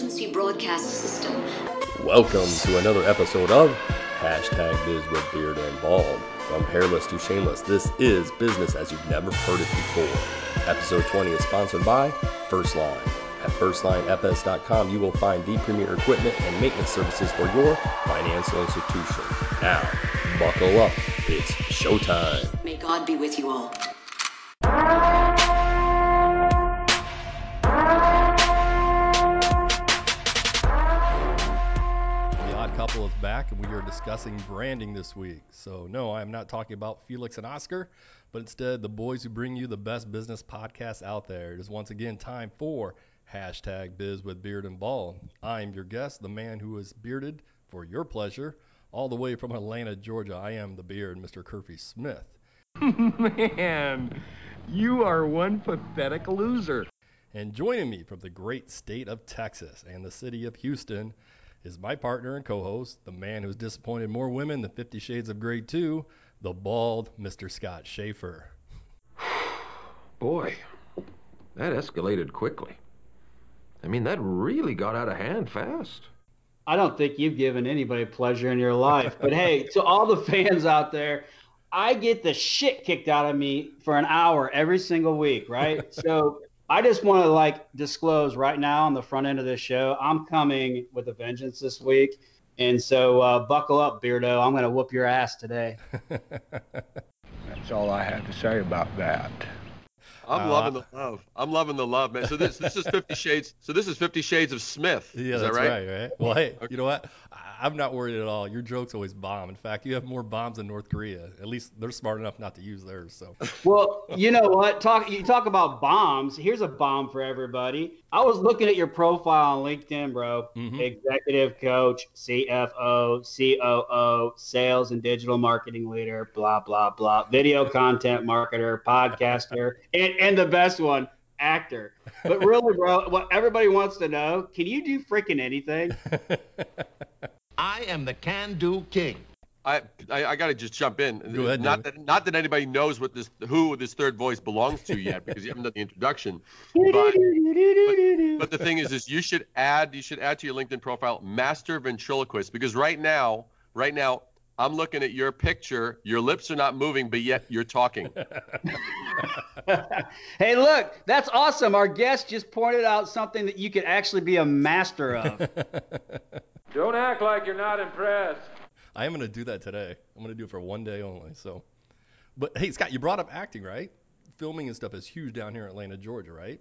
This is your emergency broadcast system. Welcome to another episode of Hashtag Biz with Beard and Bald. From hairless to shameless, this is business as you've never heard it before. Episode 20 is sponsored by First Line. At firstlinefs.com, you will find the premier equipment and maintenance services for your financial institution. Now, buckle up. It's showtime. May God be with you all. And we are discussing branding this week. So, no, I am not talking about Felix and Oscar, but instead the boys who bring you the best business podcast out there. It is once again time for hashtag Biz with Beard and Ball. I'm your guest, the man who is bearded for your pleasure, all the way from Atlanta, Georgia. I am the beard, Mr. Kirby Smith. Man, you are one pathetic loser. And joining me from the great state of Texas and the city of Houston is my partner and co-host, the man who's disappointed more women than Fifty Shades of Grey 2, the bald Mr. Scott Schaefer. Boy, that escalated quickly. I mean, that really got out of hand fast. I don't think you've given anybody pleasure in your life. But hey, to all the fans out there, I get the shit kicked out of me for an hour every single week, right? so I just want to like disclose right now on the front end of this show, I'm coming with a vengeance this week. And so uh, buckle up, Beardo. I'm going to whoop your ass today. That's all I have to say about that. I'm Uh, loving the love. I'm loving the love, man. So this this is Fifty Shades. So this is Fifty Shades of Smith. Yeah, is that that's right? right? right, Well, hey, you know what? I'm not worried at all. Your jokes always bomb. In fact, you have more bombs than North Korea. At least they're smart enough not to use theirs. So, Well, you know what? Talk you talk about bombs. Here's a bomb for everybody. I was looking at your profile on LinkedIn, bro. Mhm. Executive coach, CFO, COO, sales and digital marketing leader, blah blah blah. Video content marketer, podcaster, and and the best one, actor. But really, bro, what everybody wants to know, can you do freaking anything? I am the can-do king. I I, I got to just jump in. Go ahead, Not David. that not that anybody knows what this who this third voice belongs to yet because you haven't done the introduction. But, but but the thing is, is you should add you should add to your LinkedIn profile master ventriloquist because right now right now I'm looking at your picture. Your lips are not moving, but yet you're talking. hey, look, that's awesome. Our guest just pointed out something that you could actually be a master of. Don't act like you're not impressed. I am going to do that today. I'm going to do it for one day only. So, but hey, Scott, you brought up acting, right? Filming and stuff is huge down here in Atlanta, Georgia, right?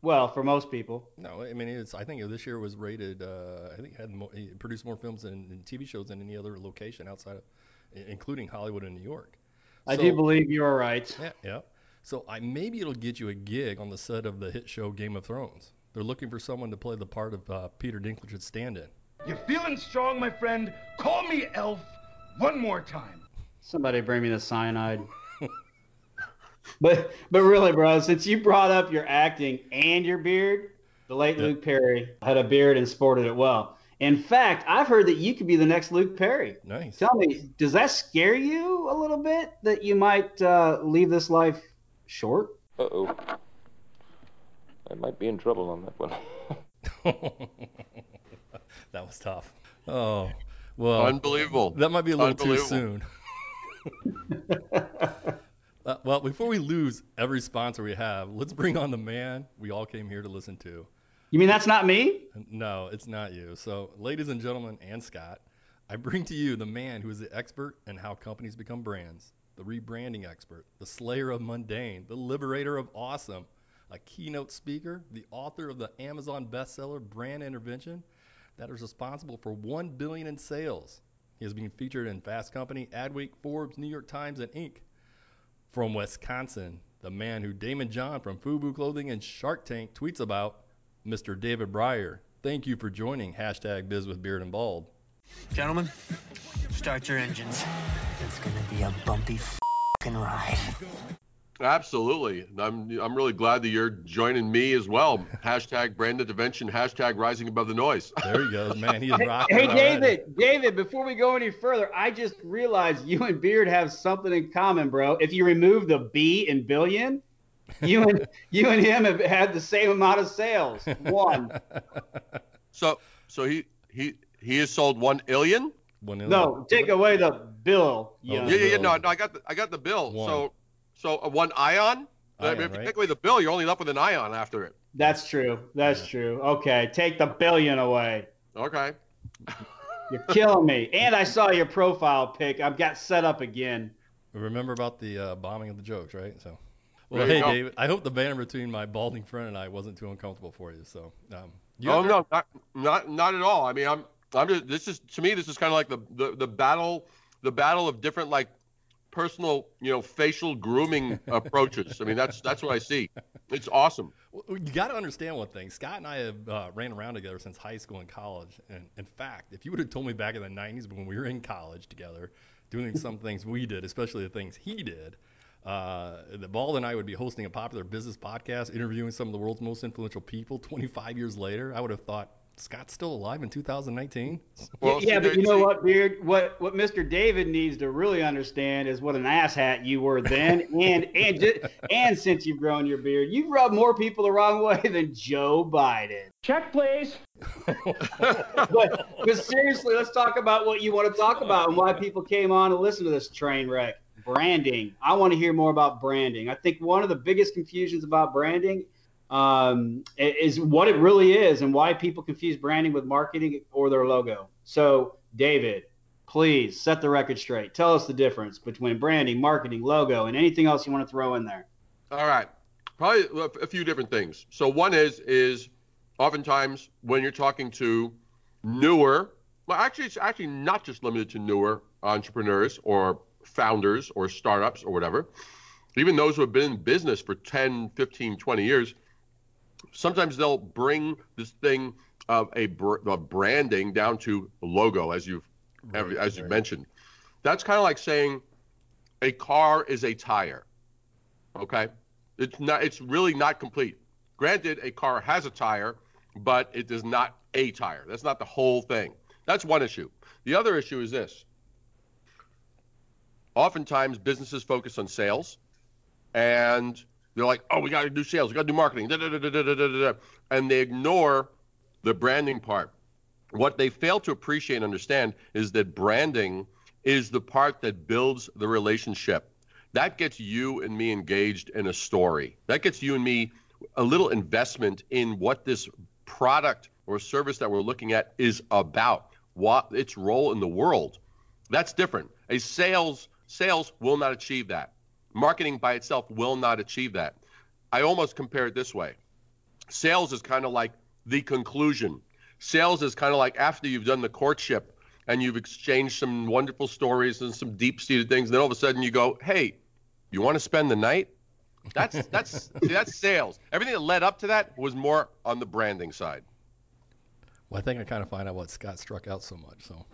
well, for most people. No, I mean it's. I think this year was rated. Uh, I think it had more, it produced more films and, and TV shows than any other location outside of, including Hollywood and New York. I So- do believe you are right. Yeah, yeah. So I maybe it'll get you a gig on the set of the hit show Game of Thrones. They're looking for someone to play the part of uh, Peter Dinklage's stand-in. You feeling strong, my friend? Call me Elf one more time. Somebody bring me the cyanide. but but really, bro, since you brought up your acting and your beard, the late Yeah. Luke Perry had a beard and sported it well. In fact, I've heard that you could be the next Luke Perry. Nice. Tell me, does that scare you a little bit that you might uh, leave this life short? Uh-oh. I might be in trouble on that one. that was tough. Oh, well, Unbelievable. that might be a little too soon. Uh, well, before we lose every sponsor we have, let's bring on the man we all came here to listen to. You mean that's not me? No, it's not you. So, ladies and gentlemen, and Scott, I bring to you the man who is the expert in how companies become brands, the rebranding expert, the slayer of mundane, the liberator of awesome, a keynote speaker, the author of the Amazon bestseller Brand Intervention that is responsible for 1 billion in sales. He has been featured in Fast Company, Adweek, Forbes, New York Times, and Inc. From Wisconsin, the man who Daymond John from Fubu Clothing and Shark Tank tweets about, Mr. David Brier. Thank you for joining hashtag Biz with Beard and Bald. Gentlemen, start your engines. It's gonna be a bumpy f***ing ride. Absolutely. I'm I'm really glad that you're joining me as well. Hashtag brand intervention, hashtag rising above the noise. There he goes, man. He is rocking. Hey, it already. David, David, before we go any further, I just realized you and Beard have something in common, bro. If you remove the B in billion, You and you and him have had the same amount of sales. One. So so he he he has sold one illion. One in No, take away the bill. Oh, Yeah. Yeah, yeah, yeah. No, no, I got the I got the bill. One. So so uh, one ion. I mean, Ion, if you right? take away the bill, you're only left with an ion after it. That's true. That's true. Okay, take the billion away. Okay. You're killing me. And I saw your profile pic. I've got set up again. Remember about the uh, bombing of the jokes, right? So, well, hey, go. David, I hope the banner between my balding friend and I wasn't too uncomfortable for you. So, um, you oh ever- no, not not not at all. I mean, I'm I'm just this is to me this is kind of like the, the the battle the battle of different like personal you know facial grooming approaches. I mean that's that's what I see. It's awesome. Well, You got to understand one thing. Scott and I have uh, ran around together since high school and college. And in fact, if you would have told me back in the 90s when we were in college together, doing some things we did, especially the things he did, uh, that Bald and I would be hosting a popular business podcast, interviewing some of the world's most influential people 25 years later, I would have thought, Scott's still alive in 2019? Well, yeah, see, but you know what, Beard? What what Mr. David needs to really understand is what an asshat you were then, and and ju- and since you've grown your beard, you've rubbed more people the wrong way than Joe Biden. Check, please. But, but seriously, let's talk about what you want to talk about and why people came on to listen to this train wreck. Branding. I want to hear more about branding. I think one of the biggest confusions about branding um, is what it really is and why people confuse branding with marketing or their logo. So, David, please set the record straight. Tell us the difference between branding, marketing, logo, and anything else you want to throw in there. All right. Probably a- few different things. So one is is oftentimes when you're talking to newer, well actually it's actually not just limited to newer entrepreneurs or founders or startups or whatever. Even those who have been in business for 10, 15, 20 years, sometimes they'll bring this thing of a br- of branding down to logo as you've Right, as you right. mentioned. That's kind of like saying a car is a tire. Okay? It's not it's really not complete. Granted, a car has a tire, but it is not a tire. That's not the whole thing. That's one issue. The other issue is this. Oftentimes businesses focus on sales and they're like, "Oh, we got to do sales, we got to do marketing." And they ignore the branding part. What they fail to appreciate and understand is that branding is the part that builds the relationship. That gets you and me engaged in a story. That gets you and me a little investment in what this product or service that we're looking at is about, what its role in the world. That's different. A sales sales will not achieve that. Marketing by itself will not achieve that. I almost compare it this way. Sales is kind of like the conclusion. Sales is kind of like after you've done the courtship and you've exchanged some wonderful stories and some deep-seated things, then all of a sudden you go, "Hey, you want to spend the night?" That's that's see, that's sales. Everything that led up to that was more on the branding side. Well, I think I kind of find out what Scott struck out so much. So,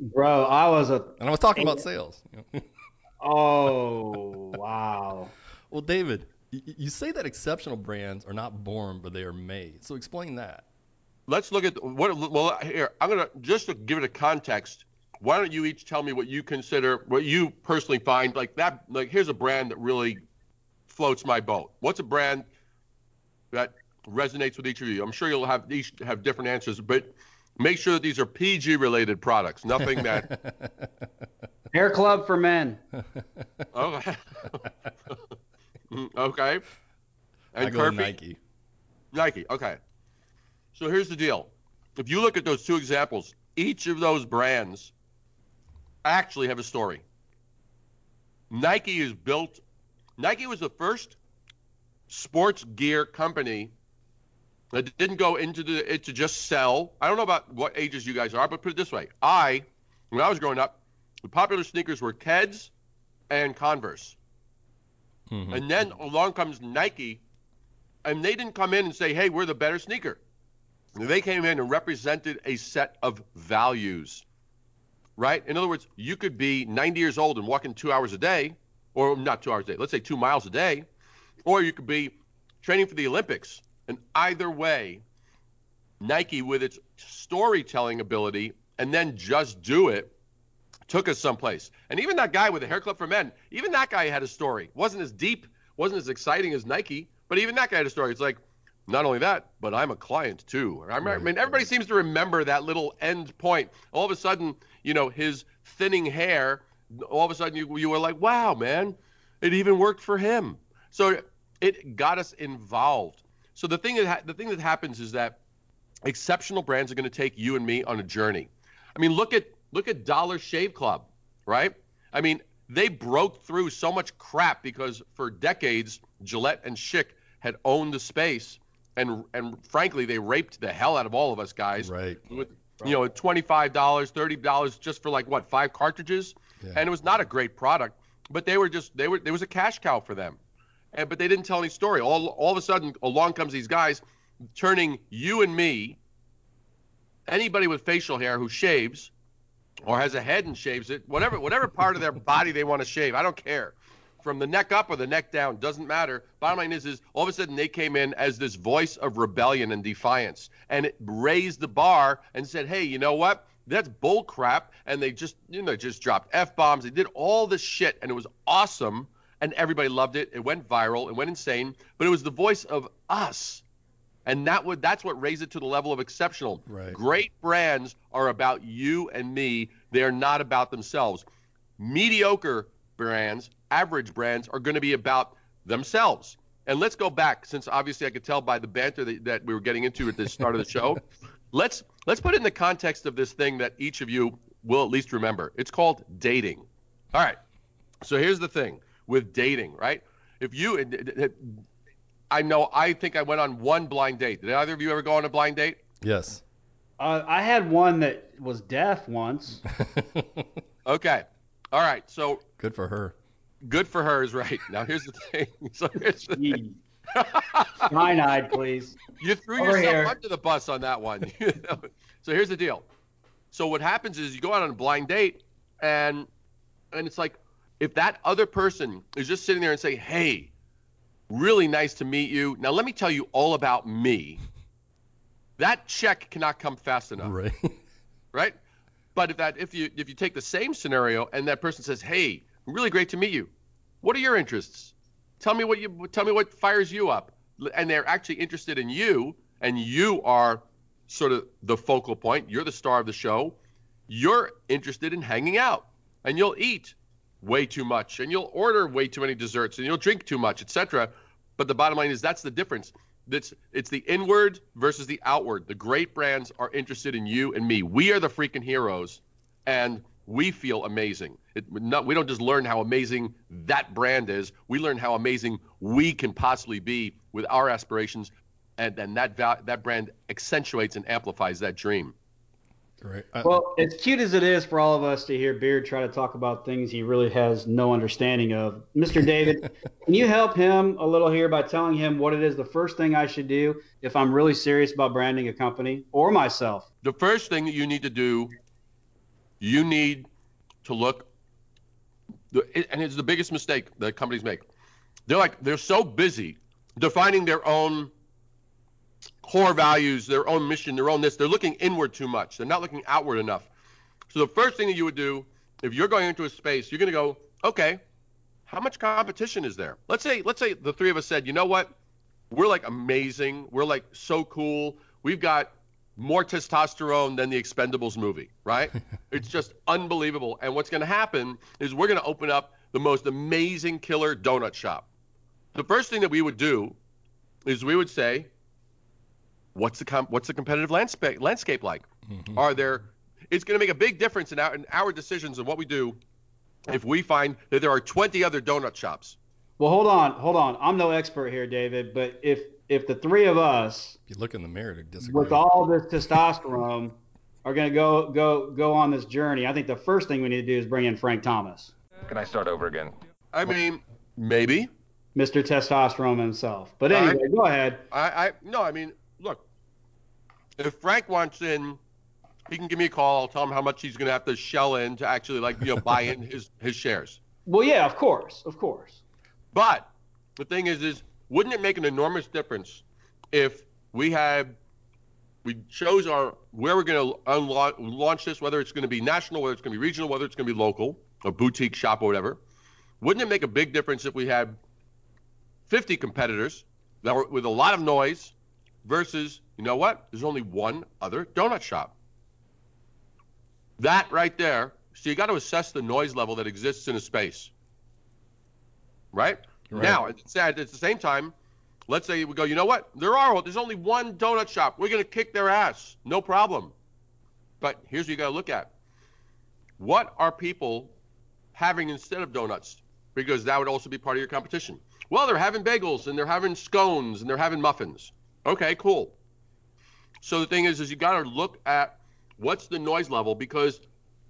Bro, I was a. and I was talking about sales. you know. Oh, wow. well, David, y- y- you say that exceptional brands are not born, but they are made. So explain that. Let's look at what. Well, here I'm gonna just to give it a context. Why don't you each tell me what you consider, what you personally find like that? Like, here's a brand that really floats my boat. What's a brand that resonates with each of you? I'm sure you'll have each have different answers, but make sure that these are PG related products. Nothing that. Hair Club for Men. Oh, okay. okay. I And go Kirby? Nike. Nike. Okay. So here's the deal. If you look at those two examples, each of those brands actually have a story. Nike is built. Nike was the first sports gear company that didn't go into the it to just sell. I don't know about what ages you guys are, but put it this way: I, when I was growing up, the popular sneakers were Keds and Converse. Mhm. And then along comes Nike, and they didn't come in and say, hey, we're the better sneaker. They came in and represented a set of values, right? In other words, you could be 90 years old and walking two hours a day, or not two hours a day, let's say two miles a day, or you could be training for the Olympics. And either way, Nike, with its storytelling ability and then just do it, took us someplace. And even that guy with the Hair Club for Men, even that guy had a story. wasn't as deep, wasn't as exciting as Nike, but even that guy had a story. It's like, not only that, but I'm a client too. I mean, I mean, everybody seems to remember that little end point. All of a sudden, you know, his thinning hair. All of a sudden, you you were like, wow, man, it even worked for him. So it got us involved. So the thing that ha- the thing that happens is that exceptional brands are going to take you and me on a journey. I mean, look at look at Dollar Shave Club, right? I mean, they broke through so much crap because for decades Gillette and Schick had owned the space, and and frankly, they raped the hell out of all of us guys. Right. With you know, twenty five dollars, thirty dollars just for like what five cartridges, Yeah. and it was not a great product, but they were just they were there was a cash cow for them, but they didn't tell any story. All all of a sudden, along comes these guys, turning you and me, anybody with facial hair who shaves, or has a head and shaves it, whatever whatever part of their body they want to shave, I don't care. From the neck up or the neck down, doesn't matter. Bottom line is, is all of a sudden they came in as this voice of rebellion and defiance, and it raised the bar and said, "Hey, you know what? That's bull crap." And they just, you know, just dropped f bombs. They did all this shit, and it was awesome, and everybody loved it. It went viral. It went insane. But it was the voice of us, and that would that's what raised it to the level of exceptional. Right. Great brands are about you and me. They are not about themselves. Mediocre brands, average brands are going to be about themselves. And let's go back, since obviously I could tell by the banter that, that we were getting into at the start of the show. let's let's put it in the context of this thing that each of you will at least remember. It's called dating. All right. So here's the thing with dating, right? If you, I know, I think I went on one blind date. Did either of you ever go on a blind date? Yes. Uh, I had one that was deaf once. Okay. All right. So Good for her. good for her is right. Now here's the thing. So here's the thing. Nine-eyed, please. You threw Over yourself here. under the bus on that one. so here's the deal. So what happens is you go out on a blind date and and it's like if that other person is just sitting there and say, "Hey, really nice to meet you. Now let me tell you all about me." That check cannot come fast enough Right. right? But if that if you if you take the same scenario and that person says, "Hey, really great to meet you. What are your interests? Tell me what you tell me what fires you up." And they're actually interested in you, and you are sort of the focal point. You're the star of the show. You're interested in hanging out, and you'll eat way too much, and you'll order way too many desserts, and you'll drink too much, etc. But the bottom line is that's the difference. That's it's the inward versus the outward. The great brands are interested in you and me. We are the freaking heroes, and we feel amazing. It, not, we don't just learn how amazing that brand is. We learn how amazing we can possibly be with our aspirations, and then that that brand accentuates and amplifies that dream. Right. I- Well, as cute as it is for all of us to hear Beard try to talk about things he really has no understanding of, Mr. David, can you help him a little here by telling him what it is the first thing I should do if I'm really serious about branding a company or myself? The first thing that you need to do, you need to look, and it's the biggest mistake that companies make. They're like they're so busy defining their own core values, their own mission, their own this. They're looking inward too much. They're not looking outward enough. So the first thing that you would do, if you're going into a space, you're going to go, okay, how much competition is there? Let's say, let's say the three of us said, you know what, we're like amazing, we're like so cool, we've got more testosterone than the Expendables movie, right? it's just unbelievable. And what's going to happen is we're going to open up the most amazing killer donut shop. The first thing that we would do is we would say, what's the com- what's the competitive landscape landscape like? Mm-hmm. Are there? It's going to make a big difference in our in our decisions and what we do if we find that there are 20 other donut shops. Well, hold on, hold on. I'm no expert here, David, but if if the three of us if you look in the mirror to disagree. with all this testosterone are going to go go go on this journey, I think the first thing we need to do is bring in Frank Thomas, Can I start over again? I mean, maybe. Mr. Testosterone himself. But All right. anyway, go ahead. I, I no, I mean, look, if Frank wants in, he can give me a call. I'll tell him how much he's going to have to shell in to actually like you know buy in his his shares. Well, yeah, of course, of course. But the thing is, is wouldn't it make an enormous difference if we had we chose our where we're going to unlo- launch this, whether it's going to be national, whether it's going to be regional, whether it's going to be local, a boutique shop or whatever. Wouldn't it make a big difference if we had 50 competitors that were with a lot of noise versus, you know what? There's only one other donut shop. That right there. So you got to assess the noise level that exists in a space. Right? Right. Now, at the, at the same time, let's say we go, you know what? There are, there's only one donut shop. We're going to kick their ass. No problem. But here's what you got to look at. What are people having instead of donuts? Because that would also be part of your competition. Well, they're having bagels and they're having scones and they're having muffins. Okay, cool. So the thing is, is you got to look at what's the noise level because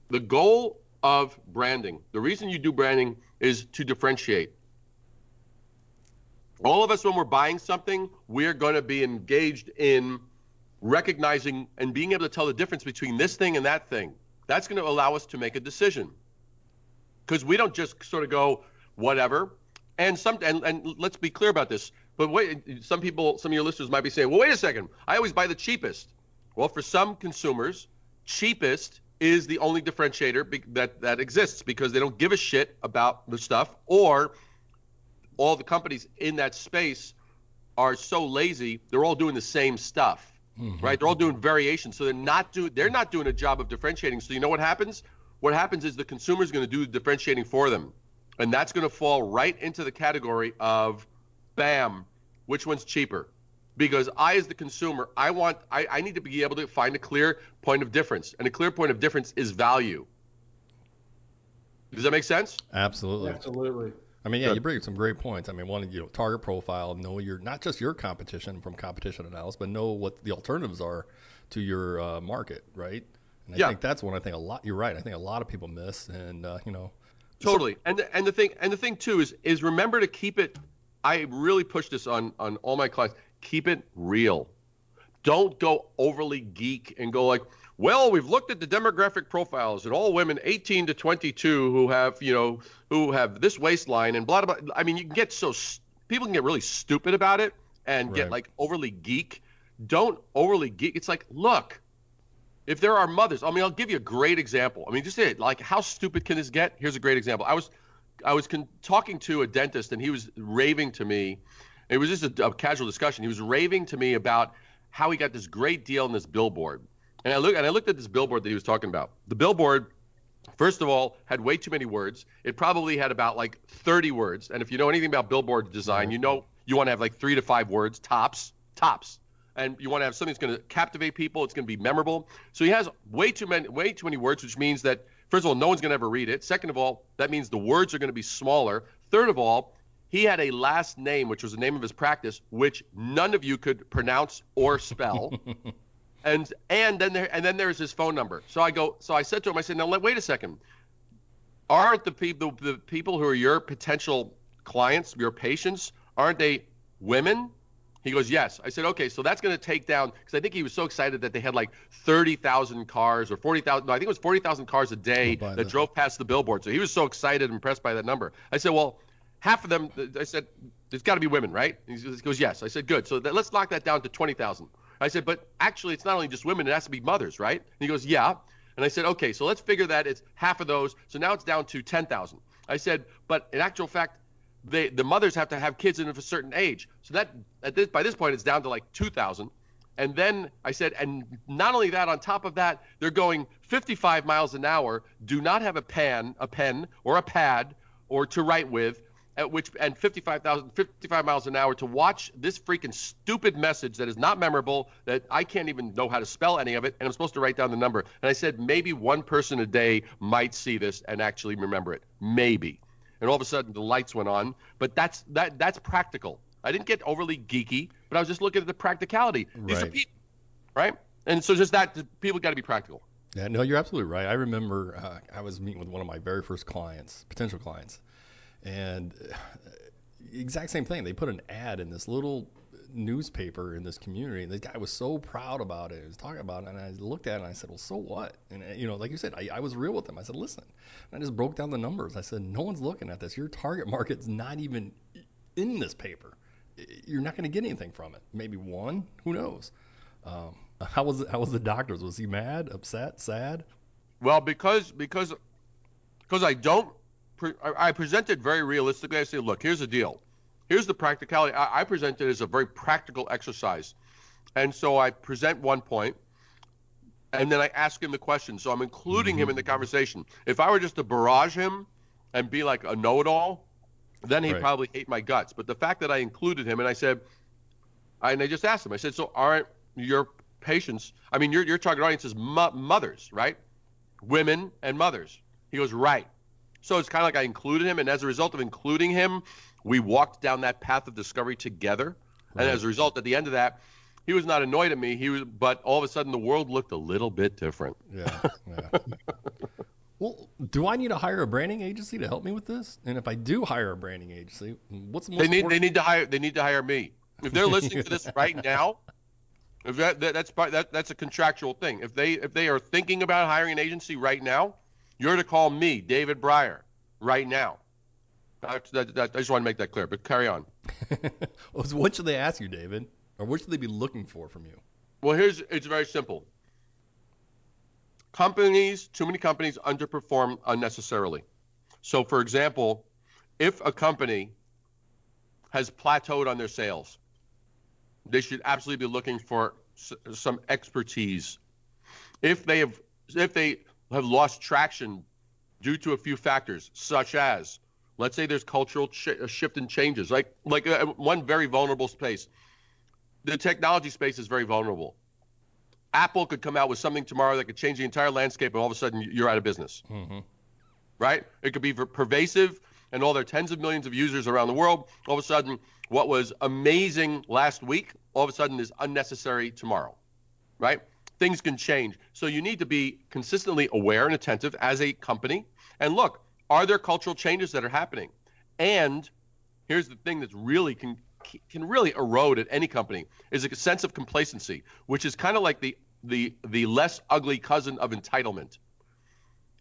the goal of branding, the reason you do branding is to differentiate. All of us, when we're buying something, we're going to be engaged in recognizing and being able to tell the difference between this thing and that thing. That's going to allow us to make a decision because we don't just sort of go whatever. And some and, and let's be clear about this. But wait, some people, some of your listeners might be saying, well, wait a second. I always buy the cheapest. Well, for some consumers, cheapest is the only differentiator be- that that exists because they don't give a shit about the stuff or all the companies in that space are so lazy they're all doing the same stuff mm-hmm. right? They're all doing variations. So they're not doing they're not doing a job of differentiating. So you know what happens? What happens is the consumer is going to do the differentiating for them. And that's going to fall right into the category of bam which one's cheaper because i as the consumer i want I, I need to be able to find a clear point of difference and a clear point of difference is value does that make sense Absolutely. Absolutely. I mean, yeah, Good. you bring up some great points. I mean, one, you know, target profile, know your not just your competition from competition analysis, but know what the alternatives are to your uh, market, right? And I Yeah. think that's one I think a lot. You're right. I think a lot of people miss, and uh, you know, Totally. And the, and the thing and the thing too is is remember to keep it I really push this on on all my clients. Keep it real. Don't go overly geek and go like, well, we've looked at the demographic profiles and all women 18 to 22 who have, you know, who have this waistline and blah blah. blah. I mean, you can get so people can get really stupid about it and get like overly geek. Don't overly geek. It's like, look, if there are mothers, I mean, I'll give you a great example. I mean, just say it. Like, how stupid can this get? Here's a great example. I was, I was con- talking to a dentist, and he was raving to me. It was just a, a casual discussion. He was raving to me about how he got this great deal on this billboard. And I look, and I looked at this billboard that he was talking about. The billboard, first of all, had way too many words. It probably had about like 30 words. And if you know anything about billboard design, mm-hmm. you know you want to have like three to five words tops, tops and you want to have something that's going to captivate people. It's going to be memorable. So he has way too many, way too many words, which means that first of all, no one's going to ever read it. Second of all, that means the words are going to be smaller. Third of all, he had a last name, which was the name of his practice, which none of you could pronounce or spell. and and then there and then there's his phone number. So I go, so I said to him, I said, now let, wait a second. Aren't the people the people who are your potential clients, your patients, aren't they women? He goes, yes. I said, okay, so that's going to take down because I think he was so excited that they had like 30,000 cars or 40,000. No, I think it was 40,000 cars a day by that drove past the billboard. So he was so excited and impressed by that number. I said, well, half of them. I said, there's got to be women, right? He goes, yes. I said, good. So that, let's knock that down to 20,000. I said, but actually, it's not only just women; it has to be mothers, right? And he goes, yeah. And I said, okay, so let's figure that it's half of those. So now it's down to 10,000. I said, but in actual fact, they, the mothers have to have kids in a certain age. So that at this, by this point, it's down to like 2,000. And then I said, and not only that, on top of that, they're going 55 miles an hour, do not have a pen, a pen or a pad or to write with, at which and 55,000, 55 miles an hour to watch this freaking stupid message that is not memorable, that I can't even know how to spell any of it, and I'm supposed to write down the number. And I said, maybe one person a day might see this and actually remember it. Maybe. And all of a sudden the lights went on. But that's that that's practical. I didn't get overly geeky, but I was just looking at the practicality. These are Right. people, right? And so just that people got to be practical. Yeah, no, you're absolutely right. I remember uh, I was meeting with one of my very first clients, potential clients, and uh, exact same thing. They put an ad in this little newspaper in this community, and this guy was so proud about it. He was talking about it, and I looked at it and I said, "Well, so what?" And you know, like you said, I, I was real with him. I said, "Listen," and I just broke down the numbers. I said, "No one's looking at this. Your target market's not even in this paper. You're not going to get anything from it. Maybe one. Who knows?" Um, how was how was the doctors? Was he mad, upset, sad? Well, because because because I don't I I present very realistically. I say, look, here's the deal. Here's the practicality. I, I present it as a very practical exercise, and so I present one point, and then I ask him the question. So I'm including him in the conversation. If I were just to barrage him and be like a know-it-all, then he'd Right. probably hate my guts. But the fact that I included him and I said, I, and I just asked him, I said, so aren't your patients? I mean, your your target audience is mo- mothers, right? Women and mothers. He goes, right. So it's kind of like I included him, and as a result of including him, we walked down that path of discovery together. And as a result, at the end of that, he was not annoyed at me. He was, but all of a sudden, the world looked a little bit different. Yeah. yeah. well, do I need to hire a branding agency to help me with this? And if I do hire a branding agency, what's the most They need they need to hire they need to hire me. If they're listening to this right now, if that, that that's part that that's a contractual thing. If they if they are thinking about hiring an agency right now, you're to call me, David Brier, right now. That, that, that, I just want to make that clear. But carry on. What should they ask you, David? Or what should they be looking for from you? Well, here's it's very simple. Companies, too many companies underperform unnecessarily. So, for example, if a company has plateaued on their sales, they should absolutely be looking for s- some expertise. If they have if they have lost traction due to a few factors, such as let's say there's cultural ch- uh, shift and changes, like like uh, one very vulnerable space. The technology space is very vulnerable. Apple could come out with something tomorrow that could change the entire landscape, and all of a sudden you're out of business Mm-hmm. right? It could be pervasive, and all their tens of millions of users around the world. All of a sudden, what was amazing last week, all of a sudden is unnecessary tomorrow, right? Things can change. So you need to be consistently aware and attentive as a company. And look, are there cultural changes that are happening? And here's the thing that's really can can really erode at any company is a sense of complacency, which is kind of like the the the less ugly cousin of entitlement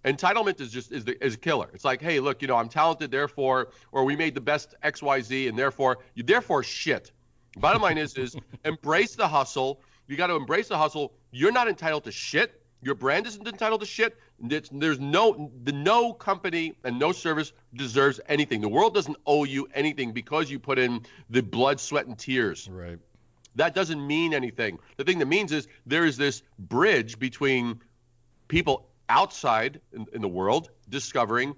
entitlement is just is the is a killer. It's like, hey, look, you know, I'm talented, therefore, or we made the best X, Y, Z, and therefore, you therefore shit. Bottom line is, is embrace the hustle. You got to embrace the hustle. You're not entitled to shit. Your brand isn't entitled to shit. It's, there's no the no company and no service deserves anything. The world doesn't owe you anything because you put in the blood, sweat, and tears Right. that doesn't mean anything. The thing that means is there is this bridge between people outside in, in the world discovering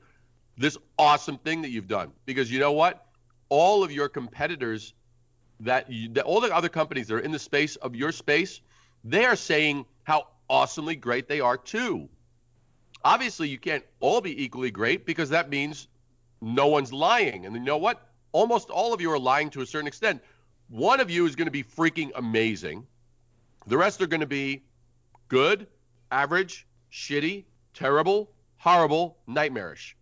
this awesome thing that you've done. Because you know what? All of your competitors that, you, that all the other companies that are in the space of your space, they are saying how awesomely great they are too. Obviously, you can't all be equally great because that means no one's lying. And you know what? Almost all of you are lying to a certain extent. One of you is going to be freaking amazing. The rest are going to be good, average, shitty, terrible, horrible, nightmarish.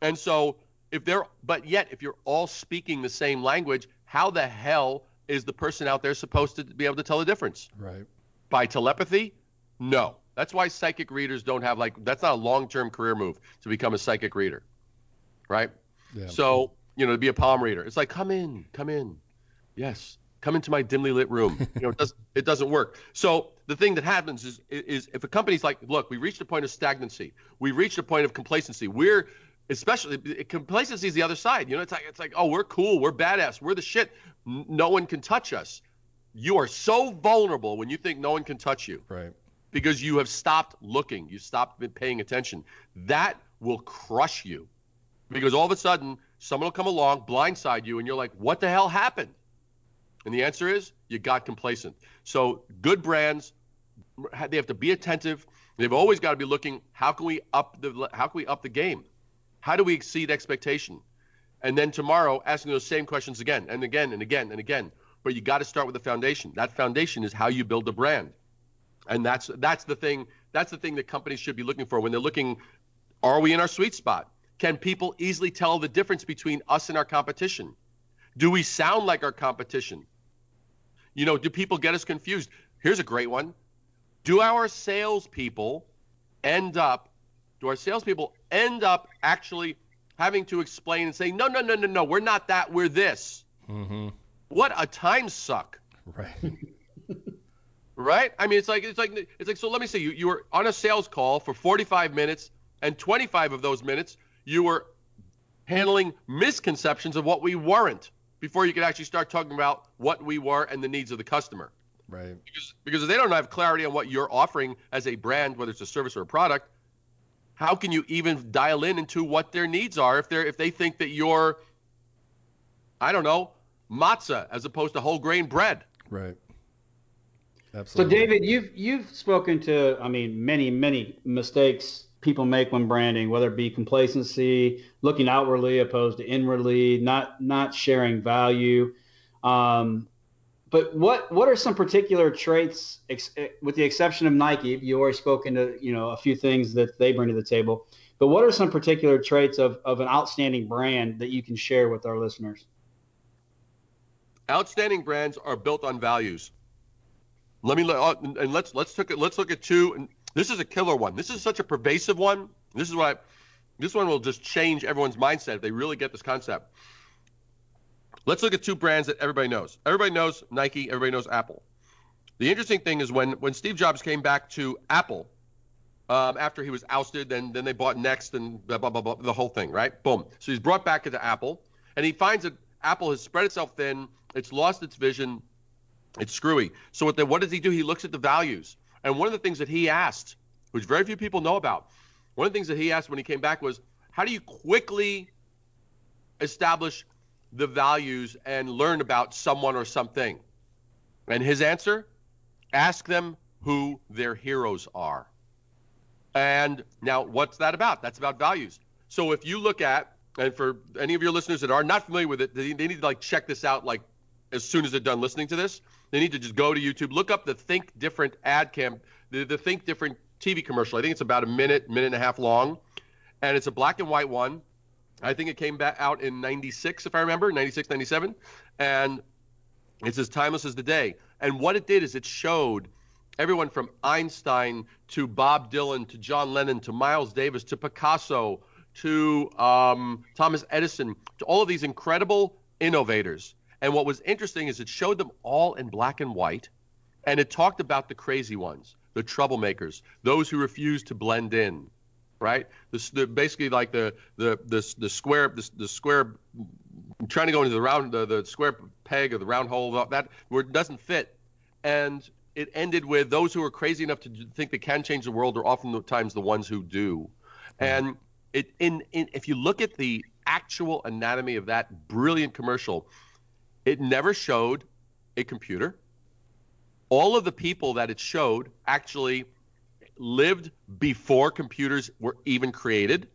And so, if they're, but yet, if you're all speaking the same language, how the hell is the person out there supposed to be able to tell the difference? Right. By telepathy? No. That's why psychic readers don't have, like, that's not a long term career move to become a psychic reader, right? Yeah. So, you know, to be a palm reader, it's like, come in, come in. Yes, come into my dimly lit room. You know, it, does, it doesn't work. So the thing that happens is, is if a company's like, look, we reached a point of stagnancy, we reached a point of complacency. We're especially complacency is the other side. You know, it's like it's like, oh, we're cool, we're badass, we're the shit. No one can touch us. You are so vulnerable when you think no one can touch you Right. Because you have stopped looking, you stopped paying attention. That will crush you because all of a sudden someone will come along, blindside you, and you're like, what the hell happened? And the answer is you got complacent. So good brands, they have to be attentive. They've always got to be looking, how can we up the how can we up the game? How do we exceed expectation? And then tomorrow asking those same questions again and again and again and again. But you got to start with the foundation. That foundation is how you build a brand. And that's that's the thing that's the thing that companies should be looking for when they're looking are we in our sweet spot? Can people easily tell the difference between us and our competition? Do we sound like our competition? You know, do people get us confused? Here's a great one. Do our salespeople end up, do our salespeople end up actually having to explain and say, no, no, no, no, no, we're not that, we're this? Mm-hmm. What a time suck. Right. right? I mean, it's like it's like it's like so. Let me say, you you were on a sales call for 45 minutes, and 25 of those minutes you were handling misconceptions of what we weren't before you could actually start talking about what we were and the needs of the customer. Right. Because because if they don't have clarity on what you're offering as a brand, whether it's a service or a product, how can you even dial in into what their needs are if they're if they think that you're I don't know, matzah as opposed to whole grain bread. Right. So David, you've you've spoken to I mean many many mistakes people make when branding, whether it be complacency, looking outwardly opposed to inwardly, not not sharing value. Um, but what what are some particular traits, ex- eh, with the exception of Nike? You already spoken to you know a few things that they bring to the table. But what are some particular traits of, of an outstanding brand that you can share with our listeners? Outstanding brands are built on values. Let me uh, and let's let's look at let's look at two. And this is a killer one. This is such a pervasive one. This is why this one will just change everyone's mindset if they really get this concept. Let's look at two brands that everybody knows. Everybody knows Nike. Everybody knows Apple. The interesting thing is when when Steve Jobs came back to Apple um, after he was ousted, then then they bought Next and blah, blah blah blah the whole thing, right? Boom. So he's brought back into Apple, and he finds that Apple has spread itself thin. It's lost its vision. It's screwy. So what, the, what does he do? He looks at the values. And one of the things that he asked, which very few people know about, one of the things that he asked when he came back was, how do you quickly establish the values and learn about someone or something? And his answer, ask them who their heroes are. And now, what's that about? That's about values. So if you look at, and for any of your listeners that are not familiar with it, they, they need to like check this out like as soon as they're done listening to this. They need to just go to YouTube, look up the Think Different ad camp, the, the Think Different TV commercial. I think it's about a minute, minute and a half long, and it's a black and white one. I think it came back out in 96, if I remember, 96, 97. And it's as timeless as the day. And what it did is it showed everyone from Einstein to Bob Dylan to John Lennon to Miles Davis to Picasso to um, Thomas Edison to all of these incredible innovators. And what was interesting is it showed them all in black and white, and it talked about the crazy ones, the troublemakers, those who refuse to blend in, right? The, the basically like the the the, the square the, the square trying to go into the round the, the square peg or the round hole that where it doesn't fit, and it ended with those who are crazy enough to think they can change the world are oftentimes the ones who do, mm-hmm. and it in, in if you look at the actual anatomy of that brilliant commercial it never showed a computer. All of the people that it showed actually lived before computers were even created.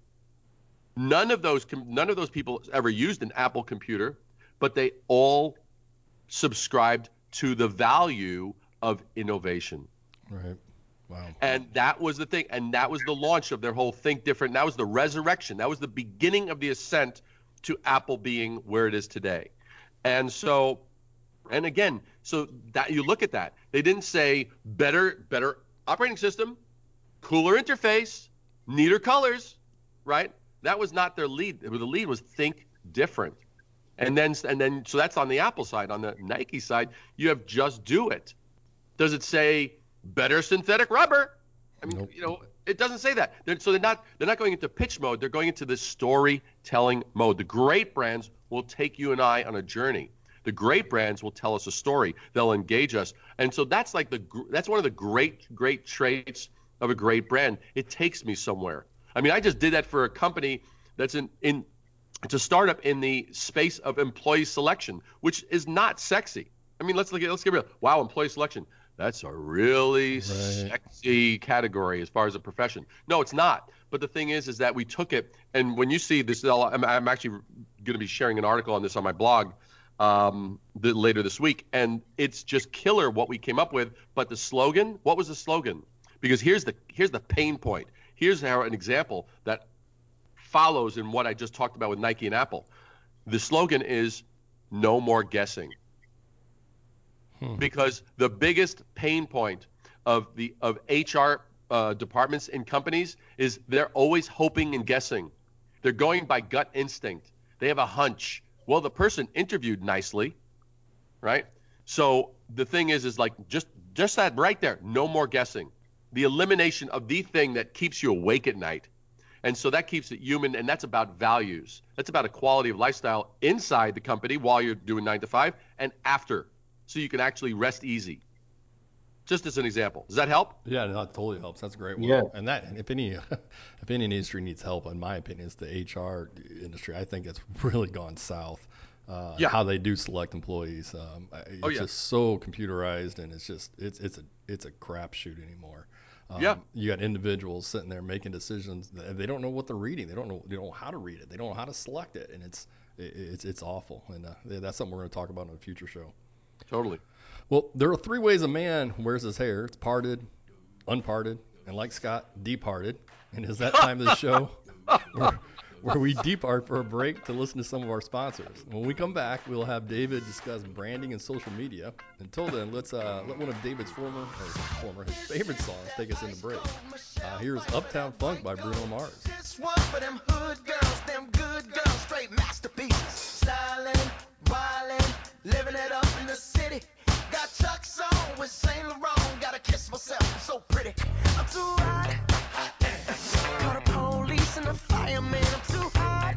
None of those none of those people ever used an Apple computer, but they all subscribed to the value of innovation. Right. Wow. And that was the thing. And that was the launch of their whole Think Different. That was the resurrection. That was the beginning of the ascent to Apple being where it is today. And so, and again, so that you look at that, they didn't say better, better operating system, cooler interface, neater colors, right? That was not their lead. The lead was think different. And then, and then, so that's on the Apple side. On the Nike side, you have just do it. Does it say better synthetic rubber? I mean, Nope. you know, it doesn't say that. They're, so they're not they're not going into pitch mode. They're going into the storytelling mode. The great brands will take you and I on a journey. The great brands will tell us a story. They'll engage us, and so that's like the that's one of the great great traits of a great brand. It takes me somewhere. I mean, I just did that for a company that's in in it's a startup in the space of employee selection, which is not sexy. I mean, let's look at let's get real. Wow, employee selection. That's a really sexy category as far as a profession. No, it's not. But the thing is, is that we took it, and when you see this, I'm, I'm actually going to be sharing an article on this on my blog um, the, later this week, and it's just killer what we came up with. But the slogan, what was the slogan? Because here's the here's the pain point. Here's how an example that follows in what I just talked about with Nike and Apple. The slogan is "No more guessing." because the biggest pain point of the of HR uh, departments in companies is they're always hoping and guessing. They're going by gut instinct. They have a hunch. Well, the person interviewed nicely, right? So the thing is, is like just just that right there. No more guessing. The elimination of the thing that keeps you awake at night. And so that keeps it human, and that's about values. That's about a quality of lifestyle inside the company while you're doing nine to five and after, so you can actually rest easy. Just as an example. Does that help? Yeah, no, that totally helps. That's a great one. Yeah. And that, if any, if any industry needs help, in my opinion, it's the HR industry. I think it's really gone south. Uh, Yeah. How they do select employees. Um, I- it's Oh, yeah. just so computerized, and it's just it's it's a it's a crapshoot anymore. Um, Yeah. You got individuals sitting there making decisions. that They don't know what they're reading. They don't know they don't know how to read it. They don't know how to select it, and it's it's it's awful. And uh, that's something we're going to talk about in a future show. Totally. Well, there are three ways a man wears his hair. It's parted, unparted, and like Scott, departed. And it's that time of the show where, where we depart for a break to listen to some of our sponsors. When we come back, we'll have David discuss branding and social media. Until then, let's uh, let one of David's former, or former, his favorite songs take us into break. Uh, here's Uptown Funk by Bruno Mars. This one for them hood girls, them good girls, straight masterpieces. Stylin', wildin', living it up in the city. Chuck's on with Saint Laurent. Gotta kiss myself, so pretty. I'm too hot. Call the police and the fireman. I'm too hot.